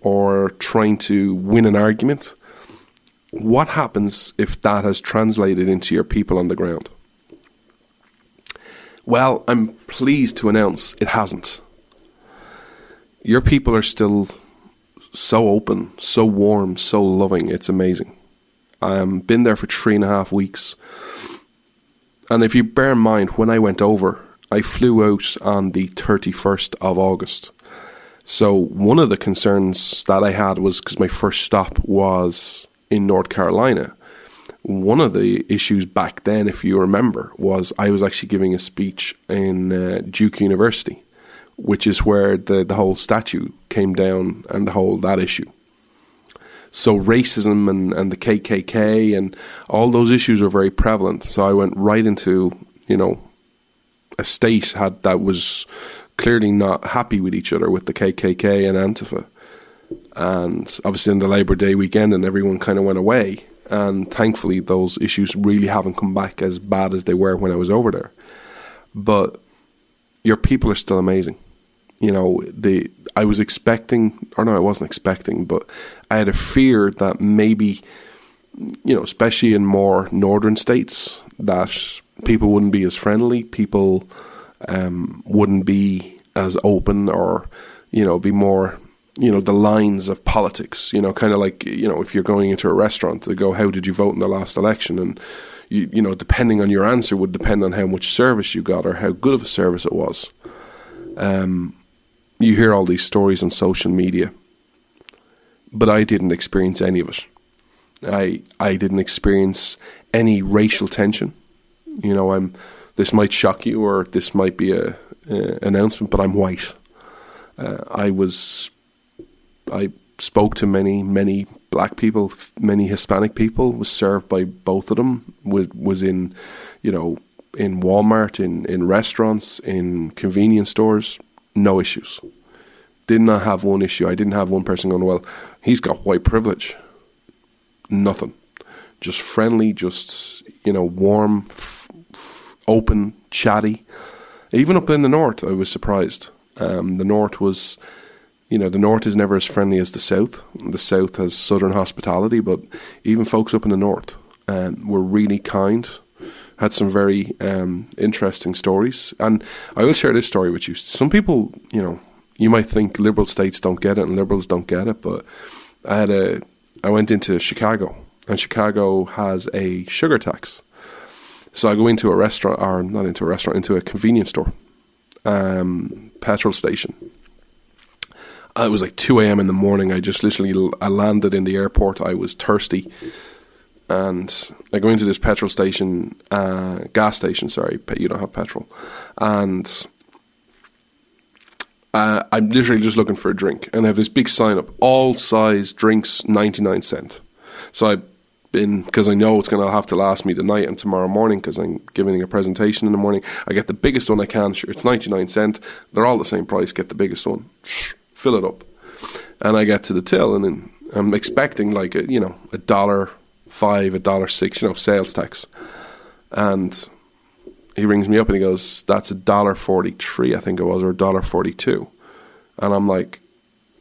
or trying to win an argument. What happens if that has translated into your people on the ground? Well, I'm pleased to announce it hasn't. Your people are still so open, so warm, so loving. It's amazing. I've been there for three and a half weeks. And if you bear in mind, when I went over, I flew out on the 31st of August. So one of the concerns that I had was because my first stop was in North Carolina. One of the issues back then, if you remember, was I was actually giving a speech in uh, Duke University, which is where the, the whole statue came down and the whole that issue. So racism and, and the KKK and all those issues are very prevalent. So I went right into, you know, a state had that was clearly not happy with each other with the KKK and Antifa. And obviously in the Labor Day weekend and everyone kind of went away. And thankfully those issues really haven't come back as bad as they were when I was over there. But your people are still amazing. You know, the I was expecting or no, I wasn't expecting, but I had a fear that maybe you know, especially in more northern states, that people wouldn't be as friendly, people um, wouldn't be as open, or you know, be more, you know, the lines of politics. You know, kind of like you know, if you're going into a restaurant, to go, "How did you vote in the last election?" and you, you know, depending on your answer would depend on how much service you got or how good of a service it was. Um, you hear all these stories on social media, but I didn't experience any of it. I I didn't experience any racial tension. You know, I'm. This might shock you, or this might be a, a announcement, but I'm white. Uh, I was. I spoke to many many black people, many Hispanic people. Was served by both of them. Was was in, you know, in Walmart, in in restaurants, in convenience stores. No issues. Did not have one issue. I didn't have one person going, well, he's got white privilege nothing. Just friendly, just, you know, warm, f- f- open, chatty. Even up in the north, I was surprised. Um, the north was, you know, the north is never as friendly as the south. The south has southern hospitality, but even folks up in the north um, were really kind. Had some very um, interesting stories, and I will share this story with you. Some people, you know, you might think liberal states don't get it and liberals don't get it, but I had a I went into Chicago and Chicago has a sugar tax. So I go into a restaurant, or not into a restaurant, into a convenience store, um, petrol station. Uh, It was like 2 a.m. in the morning. I just literally I landed in the airport. I was thirsty. And I go into this petrol station, uh, gas station, sorry, you don't have petrol. And uh, I'm literally just looking for a drink. And I have this big sign up all size drinks, 99 cent. So I've been, because I know it's going to have to last me tonight and tomorrow morning because I'm giving a presentation in the morning. I get the biggest one I can. Sure, it's 99 cent. They're all the same price. Get the biggest one. Fill it up. And I get to the till and then I'm expecting like a, you know, a dollar five, a dollar six, you know, sales tax. And he rings me up and he goes, "That's a dollar forty-three, I think it was, or a dollar forty-two," and I'm like,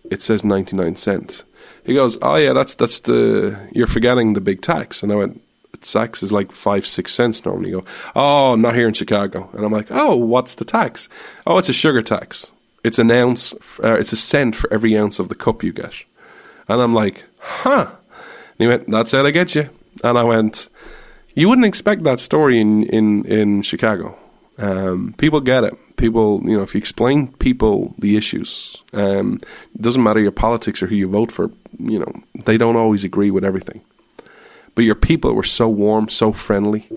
"It says ninety-nine cents." He goes, "Oh yeah, that's that's the you're forgetting the big tax," and I went, "Tax is like five six cents normally." You go, "Oh, not here in Chicago," and I'm like, "Oh, what's the tax?" "Oh, it's a sugar tax. It's an ounce. Uh, it's a cent for every ounce of the cup you get," and I'm like, "Huh." He went, "That's how they get you," and I went. You wouldn't expect that story in in in Chicago. Um, people get it. People, you know, if you explain people the issues, um, it doesn't matter your politics or who you vote for. You know, they don't always agree with everything. But your people were so warm, so friendly.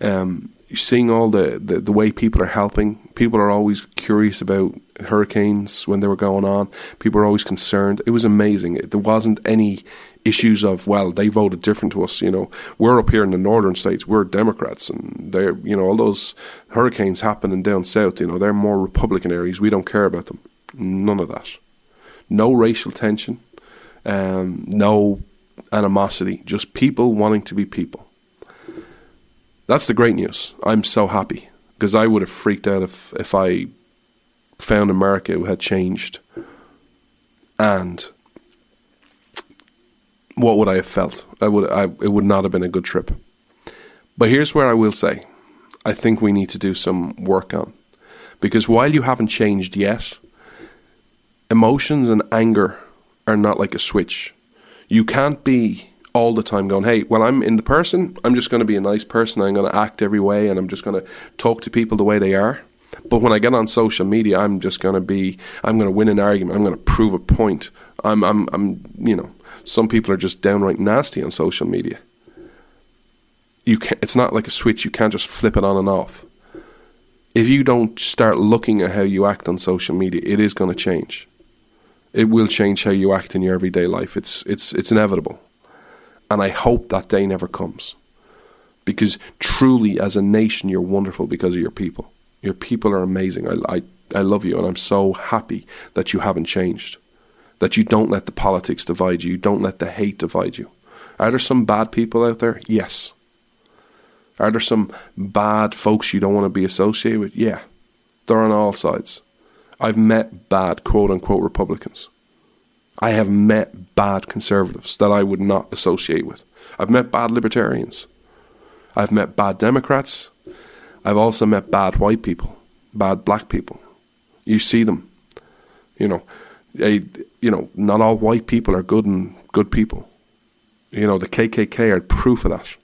Um, seeing all the, the, the way people are helping. People are always curious about hurricanes when they were going on. People are always concerned. It was amazing. There wasn't any issues of well, they voted different to us. You know, we're up here in the northern states. We're Democrats, and they're you know all those hurricanes happening down south. You know, they're more Republican areas. We don't care about them. None of that. No racial tension. Um, no animosity. Just people wanting to be people. That's the great news. I'm so happy because I would have freaked out if if I found America had changed and what would I have felt? I would I, it would not have been a good trip. But here's where I will say, I think we need to do some work on because while you haven't changed yet, emotions and anger are not like a switch. You can't be all the time going, hey, well, I'm in the person, I'm just going to be a nice person, I'm going to act every way, and I'm just going to talk to people the way they are. But when I get on social media, I'm just going to be, I'm going to win an argument, I'm going to prove a point. I'm, I'm, I'm, you know, some people are just downright nasty on social media. You can it's not like a switch, you can't just flip it on and off. If you don't start looking at how you act on social media, it is going to change. It will change how you act in your everyday life. It's it's it's inevitable. And I hope that day never comes. Because truly as a nation you're wonderful because of your people. Your people are amazing. I I I love you and I'm so happy that you haven't changed. That you don't let the politics divide you, you don't let the hate divide you. Are there some bad people out there? Yes. Are there some bad folks you don't want to be associated with? Yeah. They're on all sides. I've met bad quote unquote Republicans. I have met bad conservatives that I would not associate with. I've met bad libertarians. I've met bad Democrats. I've also met bad white people, bad black people. You see them. You know, they, you know, not all white people are good and good people. You know, the KKK are proof of that.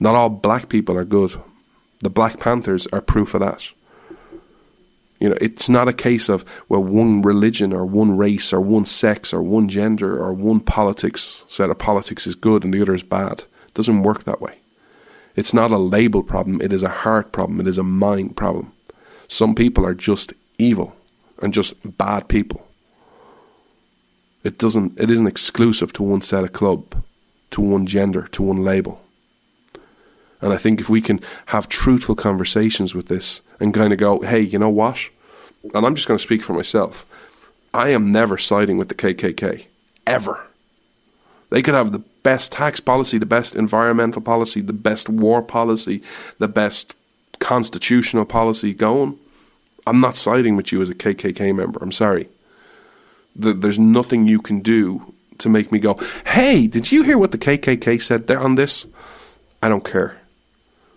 Not all black people are good. The Black Panthers are proof of that. You know, it's not a case of well, one religion or one race or one sex or one gender or one politics set of politics is good and the other is bad. It doesn't work that way. It's not a label problem. It is a heart problem. It is a mind problem. Some people are just evil and just bad people. It doesn't. It isn't exclusive to one set of club, to one gender, to one label. And I think if we can have truthful conversations with this and kind of go, hey, you know what? And I'm just going to speak for myself. I am never siding with the KKK. Ever. They could have the best tax policy, the best environmental policy, the best war policy, the best constitutional policy going. I'm not siding with you as a KKK member. I'm sorry. The, there's nothing you can do to make me go, hey, did you hear what the KKK said there on this? I don't care.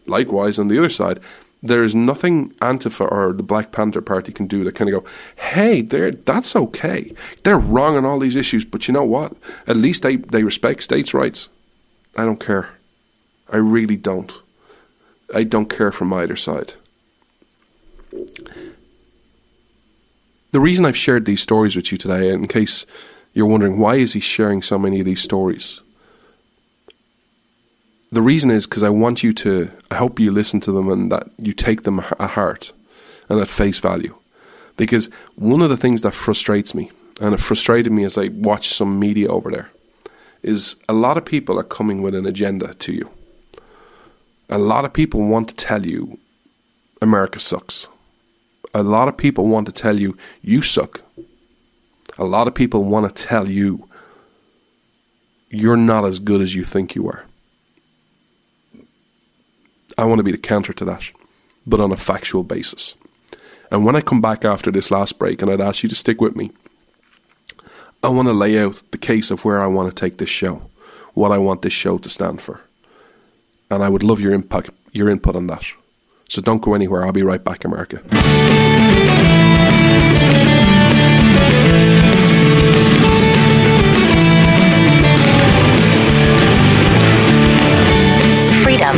Likewise, on the other side, there is nothing Antifa or the Black Panther Party can do that kind of go, hey, they're, that's okay. They're wrong on all these issues, but you know what? At least they, they respect states' rights. I don't care. I really don't. I don't care from either side. The reason I've shared these stories with you today, in case you're wondering why is he sharing so many of these stories, the reason is because I want you to. I hope you listen to them and that you take them at heart and at face value. Because one of the things that frustrates me, and it frustrated me as I watched some media over there, is a lot of people are coming with an agenda to you. A lot of people want to tell you America sucks. A lot of people want to tell you you suck. A lot of people want to tell you you're not as good as you think you are. I want to be the counter to that, but on a factual basis. And when I come back after this last break, and I'd ask you to stick with me, I want to lay out the case of where I want to take this show, what I want this show to stand for. And I would love your impact, your input on that. So don't go anywhere. I'll be right back, America. Freedom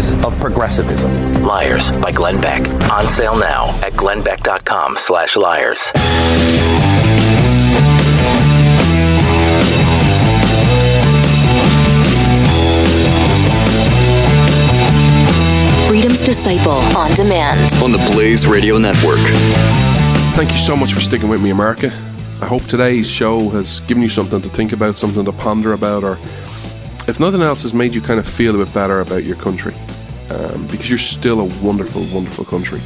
of progressivism. Liars by Glenn Beck. On sale now at glennbeck.com slash liars. Freedom's Disciple on demand. on the Blaze Radio Network. Thank you so much for sticking with me, America. I hope today's show has given you something to think about, something to ponder about, or if nothing else, has made you kind of feel a bit better about your country. Um, because you're still a wonderful, wonderful country.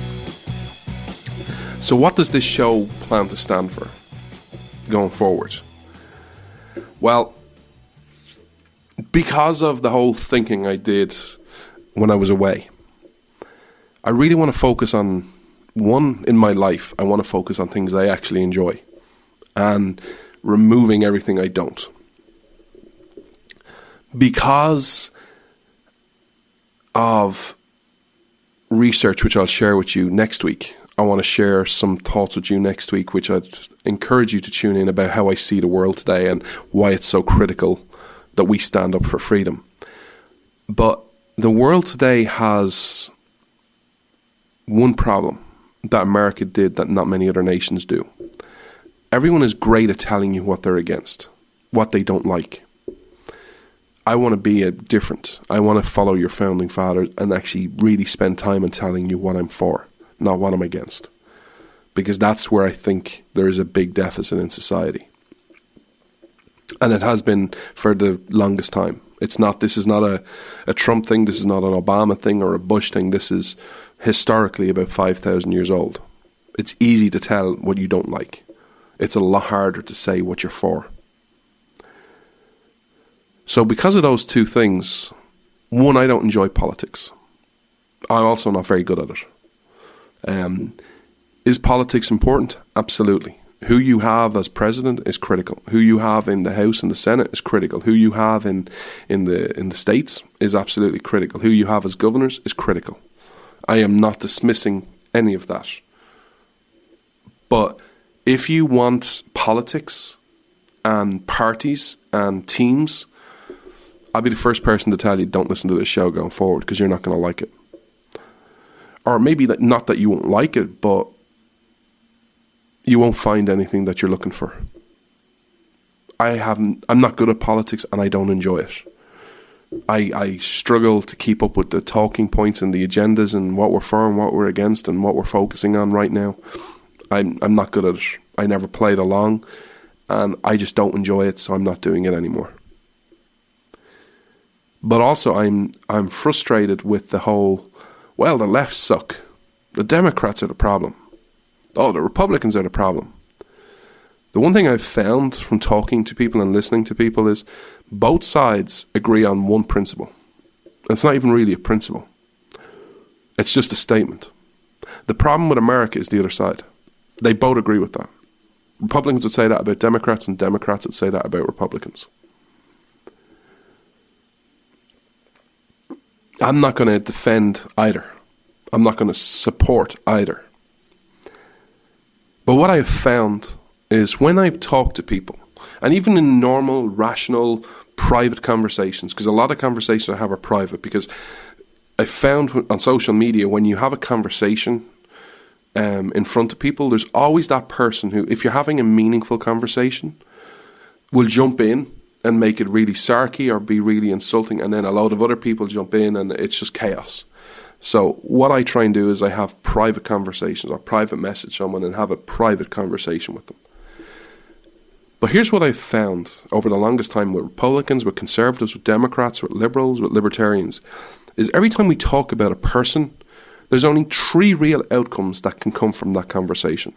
So, what does this show plan to stand for going forward? Well, because of the whole thinking I did when I was away, I really want to focus on one in my life. I want to focus on things I actually enjoy and removing everything I don't. Because of research, which I'll share with you next week, I want to share some thoughts with you next week, which I'd encourage you to tune in about how I see the world today and why it's so critical that we stand up for freedom. But the world today has one problem that America did that not many other nations do. Everyone is great at telling you what they're against, what they don't like. I want to be a different. I want to follow your founding fathers and actually really spend time in telling you what I'm for, not what I'm against. Because that's where I think there is a big deficit in society. And it has been for the longest time. It's not this is not a, a Trump thing, this is not an Obama thing or a Bush thing. This is historically about five thousand years old. It's easy to tell what you don't like. It's a lot harder to say what you're for. So, because of those two things, one, I don't enjoy politics. I'm also not very good at it. Um, is politics important? Absolutely. Who you have as president is critical. Who you have in the House and the Senate is critical. Who you have in, in the in the states is absolutely critical. Who you have as governors is critical. I am not dismissing any of that. But if you want politics and parties and teams, I'll be the first person to tell you don't listen to this show going forward because you're not going to like it. Or maybe not that you won't like it, but you won't find anything that you're looking for. I haven't. I'm not good at politics, and I don't enjoy it. I I struggle to keep up with the talking points and the agendas and what we're for and what we're against and what we're focusing on right now. I'm I'm not good at it. I never played along, and I just don't enjoy it, so I'm not doing it anymore. But also, I'm I'm frustrated with the whole. Well, the left suck. The Democrats are the problem. Oh, the Republicans are the problem. The one thing I've found from talking to people and listening to people is both sides agree on one principle. It's not even really a principle. It's just a statement. The problem with America is the other side. They both agree with that. Republicans would say that about Democrats, and Democrats would say that about Republicans. I'm not going to defend either. I'm not going to support either. But what I've found is when I've talked to people, and even in normal, rational, private conversations, because a lot of conversations I have are private, because I found on social media when you have a conversation um, in front of people, there's always that person who, if you're having a meaningful conversation, will jump in and make it really sarky or be really insulting, and then a lot of other people jump in, and it's just chaos. So what I try and do is I have private conversations or private message someone and have a private conversation with them. But here's what I've found over the longest time with Republicans, with conservatives, with Democrats, with liberals, with libertarians, is every time we talk about a person, there's only three real outcomes that can come from that conversation.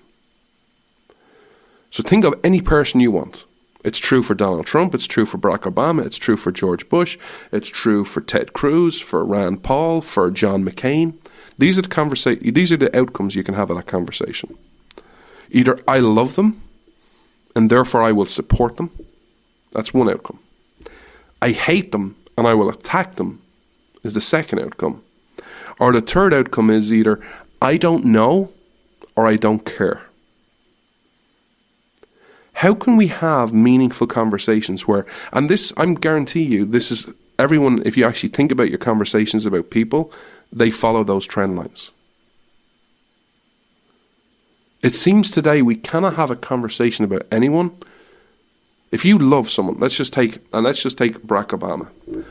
So think of any person you want. It's true for Donald Trump, it's true for Barack Obama, it's true for George Bush, it's true for Ted Cruz, for Rand Paul, for John McCain. These are the conversa- these are the outcomes you can have of that conversation. Either I love them and therefore I will support them. That's one outcome. I hate them and I will attack them is the second outcome. Or the third outcome is either I don't know or I don't care. How can we have meaningful conversations where, and this, I'm guarantee you, this is everyone, if you actually think about your conversations about people, they follow those trend lines. It seems today we cannot have a conversation about anyone. If you love someone, let's just take and let's just take Barack Obama.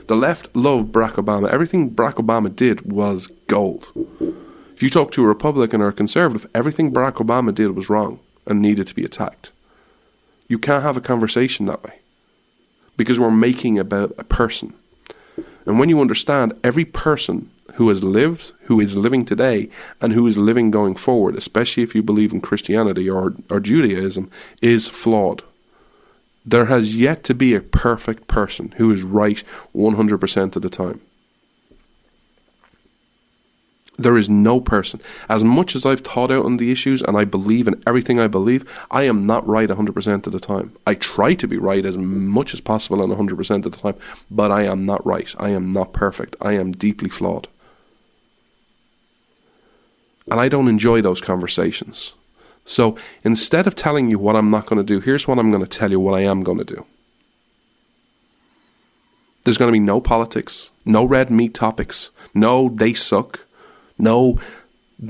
The left loved Barack Obama. Everything Barack Obama did was gold. If you talk to a Republican or a conservative, everything Barack Obama did was wrong and needed to be attacked. You can't have a conversation that way because we're making about a person. And when you understand every person who has lived, who is living today, and who is living going forward, especially if you believe in Christianity or, or Judaism, is flawed. There has yet to be a perfect person who is right 100% of the time. There is no person. As much as I've thought out on the issues and I believe in everything I believe, I am not right 100% of the time. I try to be right as much as possible and 100% of the time, but I am not right. I am not perfect. I am deeply flawed. And I don't enjoy those conversations. So instead of telling you what I'm not going to do, here's what I'm going to tell you what I am going to do. There's going to be no politics, no red meat topics, no they suck, no,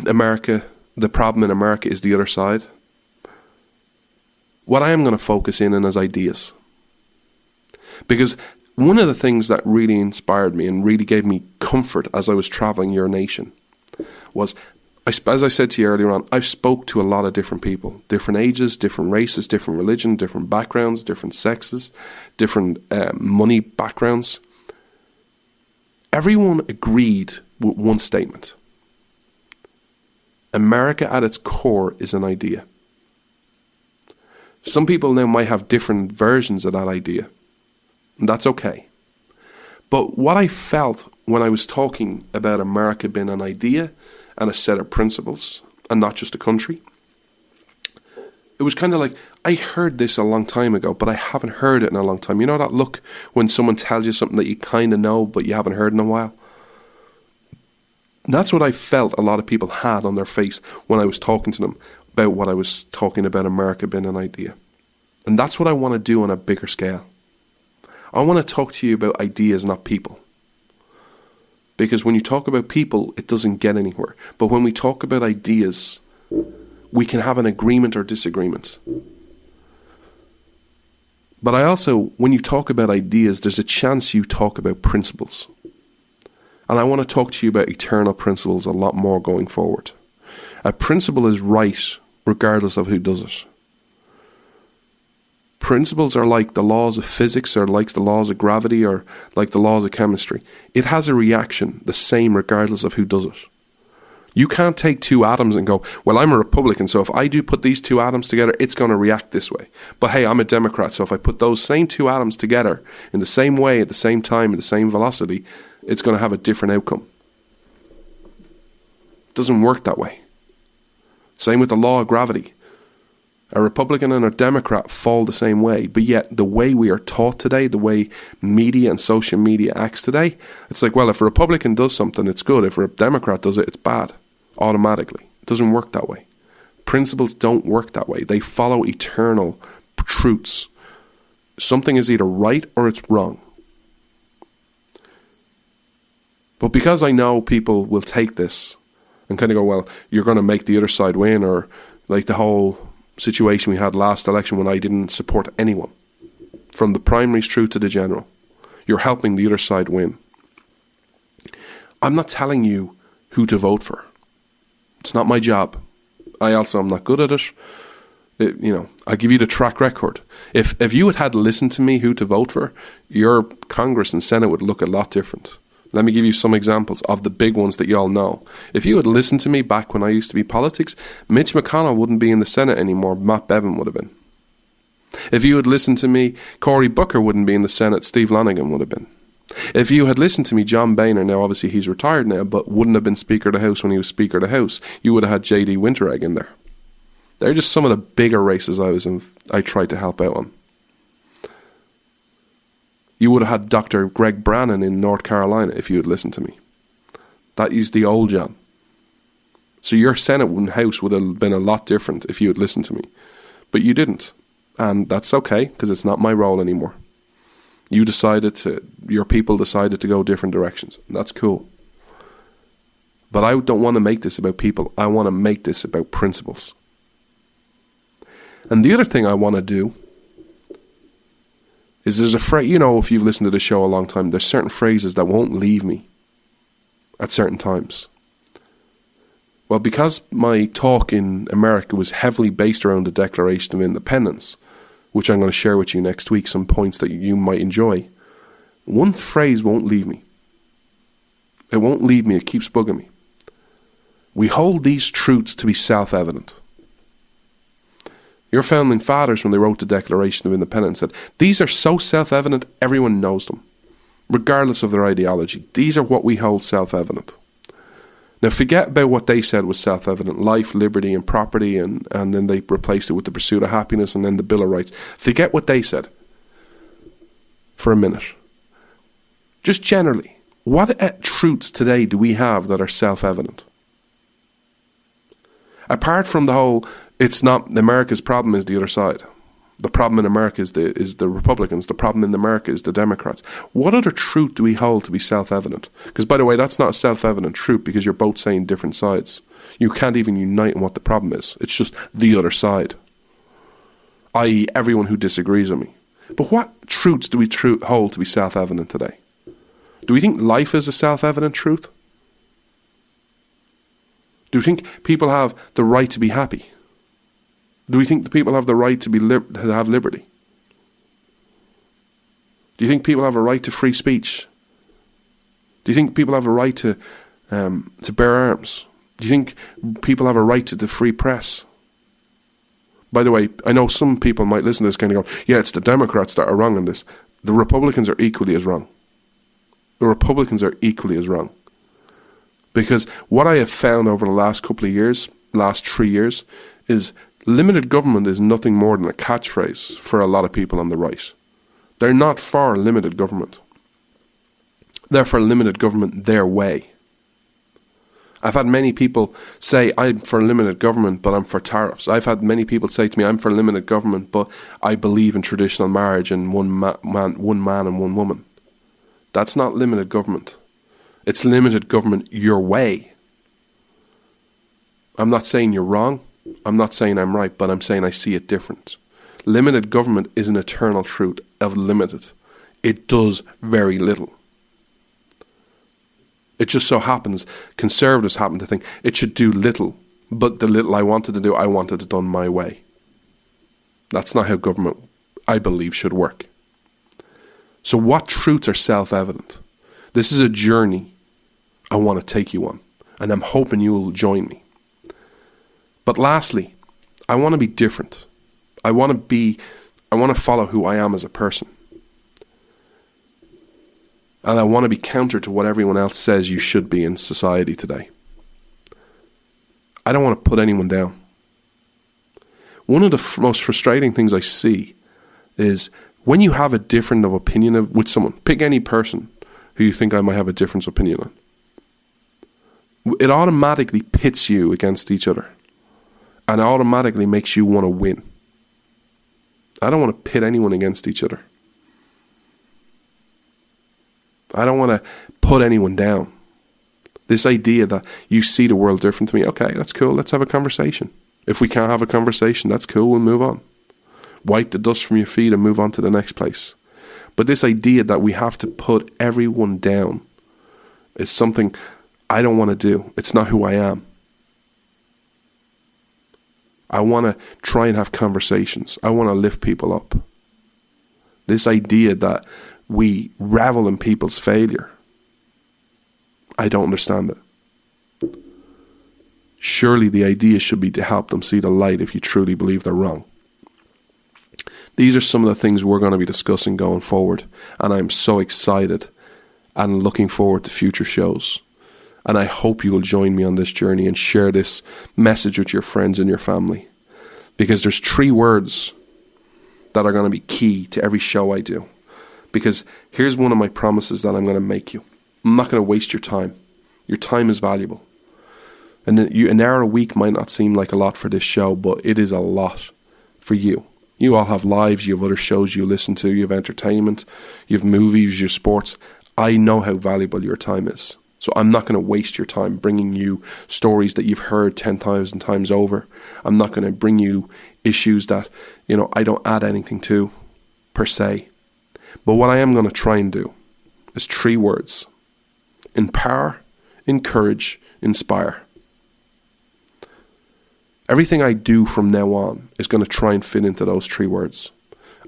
America, the problem in America is the other side. What I am going to focus in on is ideas. Because one of the things that really inspired me and really gave me comfort as I was traveling your nation was, as I said to you earlier on, I've spoke to a lot of different people, different ages, different races, different religion, different backgrounds, different sexes, different uh, money backgrounds. Everyone agreed with one statement. America at its core is an idea. Some people now might have different versions of that idea, and that's okay. But what I felt when I was talking about America being an idea and a set of principles, and not just a country, it was kind of like I heard this a long time ago, but I haven't heard it in a long time. You know that look when someone tells you something that you kind of know, but you haven't heard in a while? That's what I felt a lot of people had on their face when I was talking to them about what I was talking about America being an idea. And that's what I want to do on a bigger scale. I want to talk to you about ideas, not people. Because when you talk about people, it doesn't get anywhere. But when we talk about ideas, we can have an agreement or disagreement. But I also, when you talk about ideas, there's a chance you talk about principles. And I want to talk to you about eternal principles a lot more going forward. A principle is right regardless of who does it. Principles are like the laws of physics, or like the laws of gravity, or like the laws of chemistry. It has a reaction the same regardless of who does it. You can't take two atoms and go, well, I'm a Republican, so if I do put these two atoms together, it's going to react this way. But hey, I'm a Democrat, so if I put those same two atoms together in the same way, at the same time, at the same velocity, it's going to have a different outcome. It doesn't work that way. Same with the law of gravity. A Republican and a Democrat fall the same way, but yet the way we are taught today, the way media and social media acts today, it's like, well, if a Republican does something, it's good. If a Democrat does it, it's bad automatically. It doesn't work that way. Principles don't work that way. They follow eternal truths. Something is either right or it's wrong. But because I know people will take this and kind of go, well, you're going to make the other side win, or like the whole situation we had last election when I didn't support anyone, from the primaries through to the general. You're helping the other side win. I'm not telling you who to vote for. It's not my job. I also am not good at it. it. you know, I give you the track record. If if you had had listened to me who to vote for, your Congress and Senate would look a lot different. Let me give you some examples of the big ones that you all know. If you had listened to me back when I used to be politics, Mitch McConnell wouldn't be in the Senate anymore. Matt Bevin would have been. If you had listened to me, Cory Booker wouldn't be in the Senate. Steve Lonegan would have been. If you had listened to me, John Boehner, now obviously he's retired now, but wouldn't have been Speaker of the House when he was Speaker of the House, you would have had J.D. Winteregg in there. They're just some of the bigger races I was in, I tried to help out on. You would have had Dr. Greg Brannon in North Carolina if you had listened to me. That is the old John. So your Senate and House would have been a lot different if you had listened to me. But you didn't. And that's okay, because it's not my role anymore. You decided to, your people decided to go different directions. That's cool. But I don't want to make this about people. I want to make this about principles. And the other thing I want to do is there's a phrase, you know, if you've listened to the show a long time, there's certain phrases that won't leave me at certain times. Well, because my talk in America was heavily based around the Declaration of Independence, which I'm going to share with you next week, some points that you might enjoy, one phrase won't leave me. It won't leave me, it keeps bugging me. We hold these truths to be self evident. Your founding fathers, when they wrote the Declaration of Independence, said, These are so self evident, everyone knows them, regardless of their ideology. These are what we hold self evident. Now, forget about what they said was self evident life, liberty, and property, and, and then they replaced it with the pursuit of happiness and then the Bill of Rights. Forget what they said for a minute. Just generally, what uh, truths today do we have that are self evident? Apart from the whole it's not America's problem is the other side. The problem in America is the is the Republicans. The problem in America is the Democrats. What other truth do we hold to be self evident? Because by the way, that's not a self evident truth because you're both saying different sides. You can't even unite on what the problem is. It's just the other side. I.e., everyone who disagrees with me. But what truths do we tru- hold to be self evident today? Do we think life is a self evident truth? Do we think people have the right to be happy? Do we think the people have the right to be to have liberty? Do you think people have a right to free speech? Do you think people have a right to um, to bear arms? Do you think people have a right to the free press? By the way, I know some people might listen to this kind of go, "Yeah, it's the Democrats that are wrong in this. The Republicans are equally as wrong. The Republicans are equally as wrong." Because what I have found over the last couple of years, last three years, is Limited government is nothing more than a catchphrase for a lot of people on the right. They're not for limited government. They're for limited government their way. I've had many people say, I'm for limited government, but I'm for tariffs. I've had many people say to me, I'm for limited government, but I believe in traditional marriage and one ma- man, one man and one woman. That's not limited government. It's limited government your way. I'm not saying you're wrong. I'm not saying I'm right, but I'm saying I see it different. Limited government is an eternal truth of limited. It does very little. It just so happens conservatives happen to think it should do little, but the little I wanted to do, I wanted it done my way. That's not how government, I believe, should work. So, what truths are self evident? This is a journey I want to take you on, and I'm hoping you will join me. But lastly, I want to be different. I want to be, I want to follow who I am as a person. And I want to be counter to what everyone else says you should be in society today. I don't want to put anyone down. One of the f- most frustrating things I see is when you have a different of opinion of, with someone, pick any person who you think I might have a different opinion on. It automatically pits you against each other and automatically makes you want to win. I don't want to pit anyone against each other. I don't want to put anyone down. This idea that you see the world different to me, okay, that's cool, let's have a conversation. If we can't have a conversation, that's cool, we'll move on. Wipe the dust from your feet and move on to the next place. But this idea that we have to put everyone down is something I don't want to do. It's not who I am. I want to try and have conversations. I want to lift people up. This idea that we revel in people's failure, I don't understand it. Surely the idea should be to help them see the light if you truly believe they're wrong. These are some of the things we're going to be discussing going forward, and I'm so excited and looking forward to future shows. And I hope you will join me on this journey and share this message with your friends and your family. Because there's three words that are going to be key to every show I do. Because here's one of my promises that I'm going to make you I'm not going to waste your time. Your time is valuable. And an hour a week might not seem like a lot for this show, but it is a lot for you. You all have lives, you have other shows you listen to, you have entertainment, you have movies, you have sports. I know how valuable your time is. So I'm not going to waste your time bringing you stories that you've heard 10,000 times over. I'm not going to bring you issues that, you know, I don't add anything to per se. But what I am going to try and do is three words. Empower, encourage, inspire. Everything I do from now on is going to try and fit into those three words.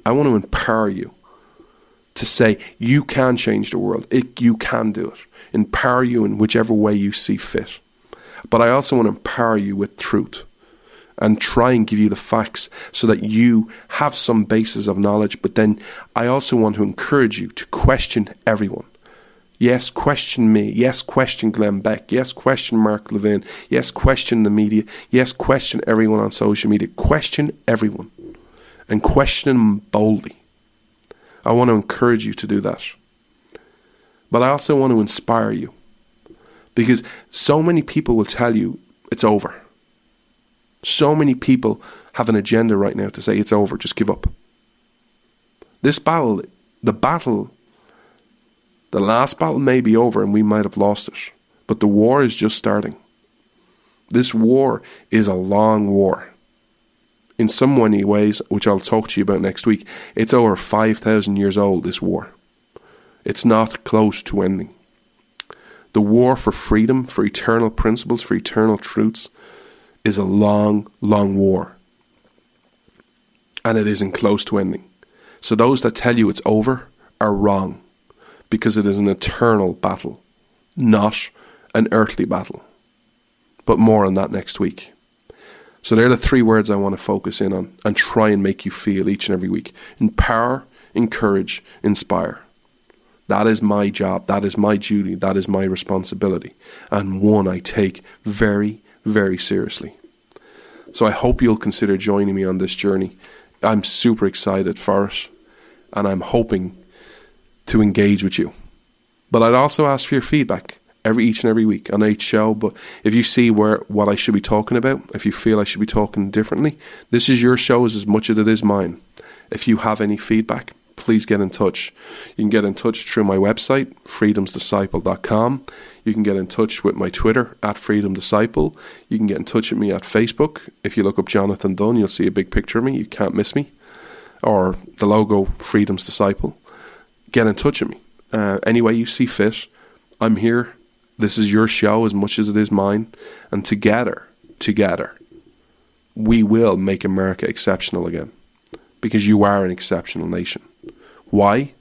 I want to empower you to say you can change the world. It, you can do it. Empower you in whichever way you see fit. But I also want to empower you with truth and try and give you the facts so that you have some basis of knowledge. But then I also want to encourage you to question everyone. Yes, question me. Yes, question Glenn Beck. Yes, question Mark Levin. Yes, question the media. Yes, question everyone on social media. Question everyone. And question them boldly. I want to encourage you to do that. But I also want to inspire you. Because so many people will tell you it's over. So many people have an agenda right now to say it's over, just give up. This battle, the battle, the last battle may be over and we might have lost it, but the war is just starting. This war is a long war. In some many ways, which I'll talk to you about next week, it's over 5,000 years old, this war. It's not close to ending. The war for freedom, for eternal principles, for eternal truths, is a long, long war. And it isn't close to ending. So those that tell you it's over are wrong, because it is an eternal battle, not an earthly battle. But more on that next week. So they're the three words I want to focus in on and try and make you feel each and every week. Empower, encourage, inspire. That is my job. That is my duty. That is my responsibility. And one I take very, very seriously. So I hope you'll consider joining me on this journey. I'm super excited for it. And I'm hoping to engage with you. But I'd also ask for your feedback every each and every week on each show. But if you see where what I should be talking about, if you feel I should be talking differently, this is your show as much as it is mine. If you have any feedback, please get in touch. You can get in touch through my website, freedomsdisciple.com. You can get in touch with my Twitter, at freedomdisciple. You can get in touch with me at Facebook. If you look up Jonathan Dunn, you'll see a big picture of me. You can't miss me. Or the logo, Freedom's Disciple. Get in touch with me. Uh, any way you see fit, I'm here. This is your show as much as it is mine. And together, together, we will make America exceptional again. Because you are an exceptional nation. Why?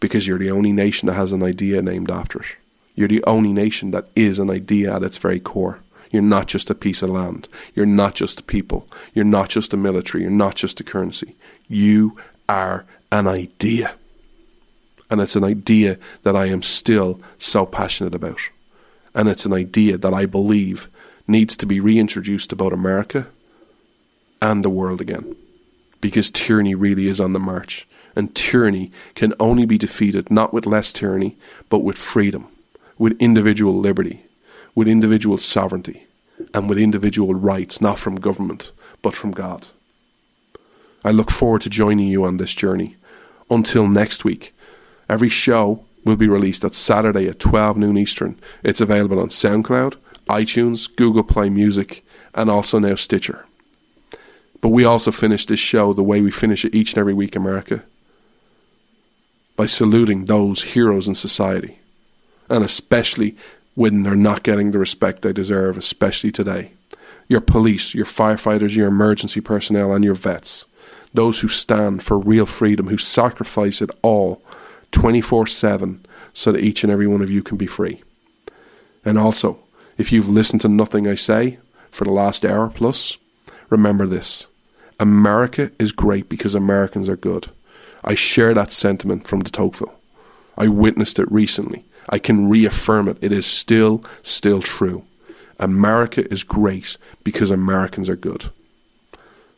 Because you're the only nation that has an idea named after it. You're the only nation that is an idea at its very core. You're not just a piece of land. You're not just a people. You're not just a military. You're not just a currency. You are an idea. And it's an idea that I am still so passionate about. And it's an idea that I believe needs to be reintroduced about America and the world again. Because tyranny really is on the march. And tyranny can only be defeated not with less tyranny, but with freedom, with individual liberty, with individual sovereignty, and with individual rights, not from government, but from God. I look forward to joining you on this journey. Until next week, every show will be released at Saturday at 12 noon Eastern. It's available on SoundCloud, iTunes, Google Play Music, and also now Stitcher. But we also finish this show the way we finish it each and every week, America, by saluting those heroes in society, and especially when they're not getting the respect they deserve, especially today. Your police, your firefighters, your emergency personnel, and your vets. Those who stand for real freedom, who sacrifice it all 24 7 so that each and every one of you can be free. And also, if you've listened to nothing I say for the last hour plus, remember this America is great because Americans are good. I share that sentiment from de Tocqueville. I witnessed it recently. I can reaffirm it. It is still, still true. America is great because Americans are good.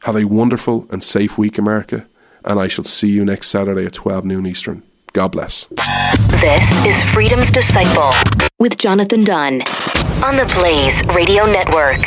Have a wonderful and safe week, America, and I shall see you next Saturday at 12 noon Eastern. God bless. This is Freedom's Disciple with Jonathan Dunn on the Blaze Radio Network.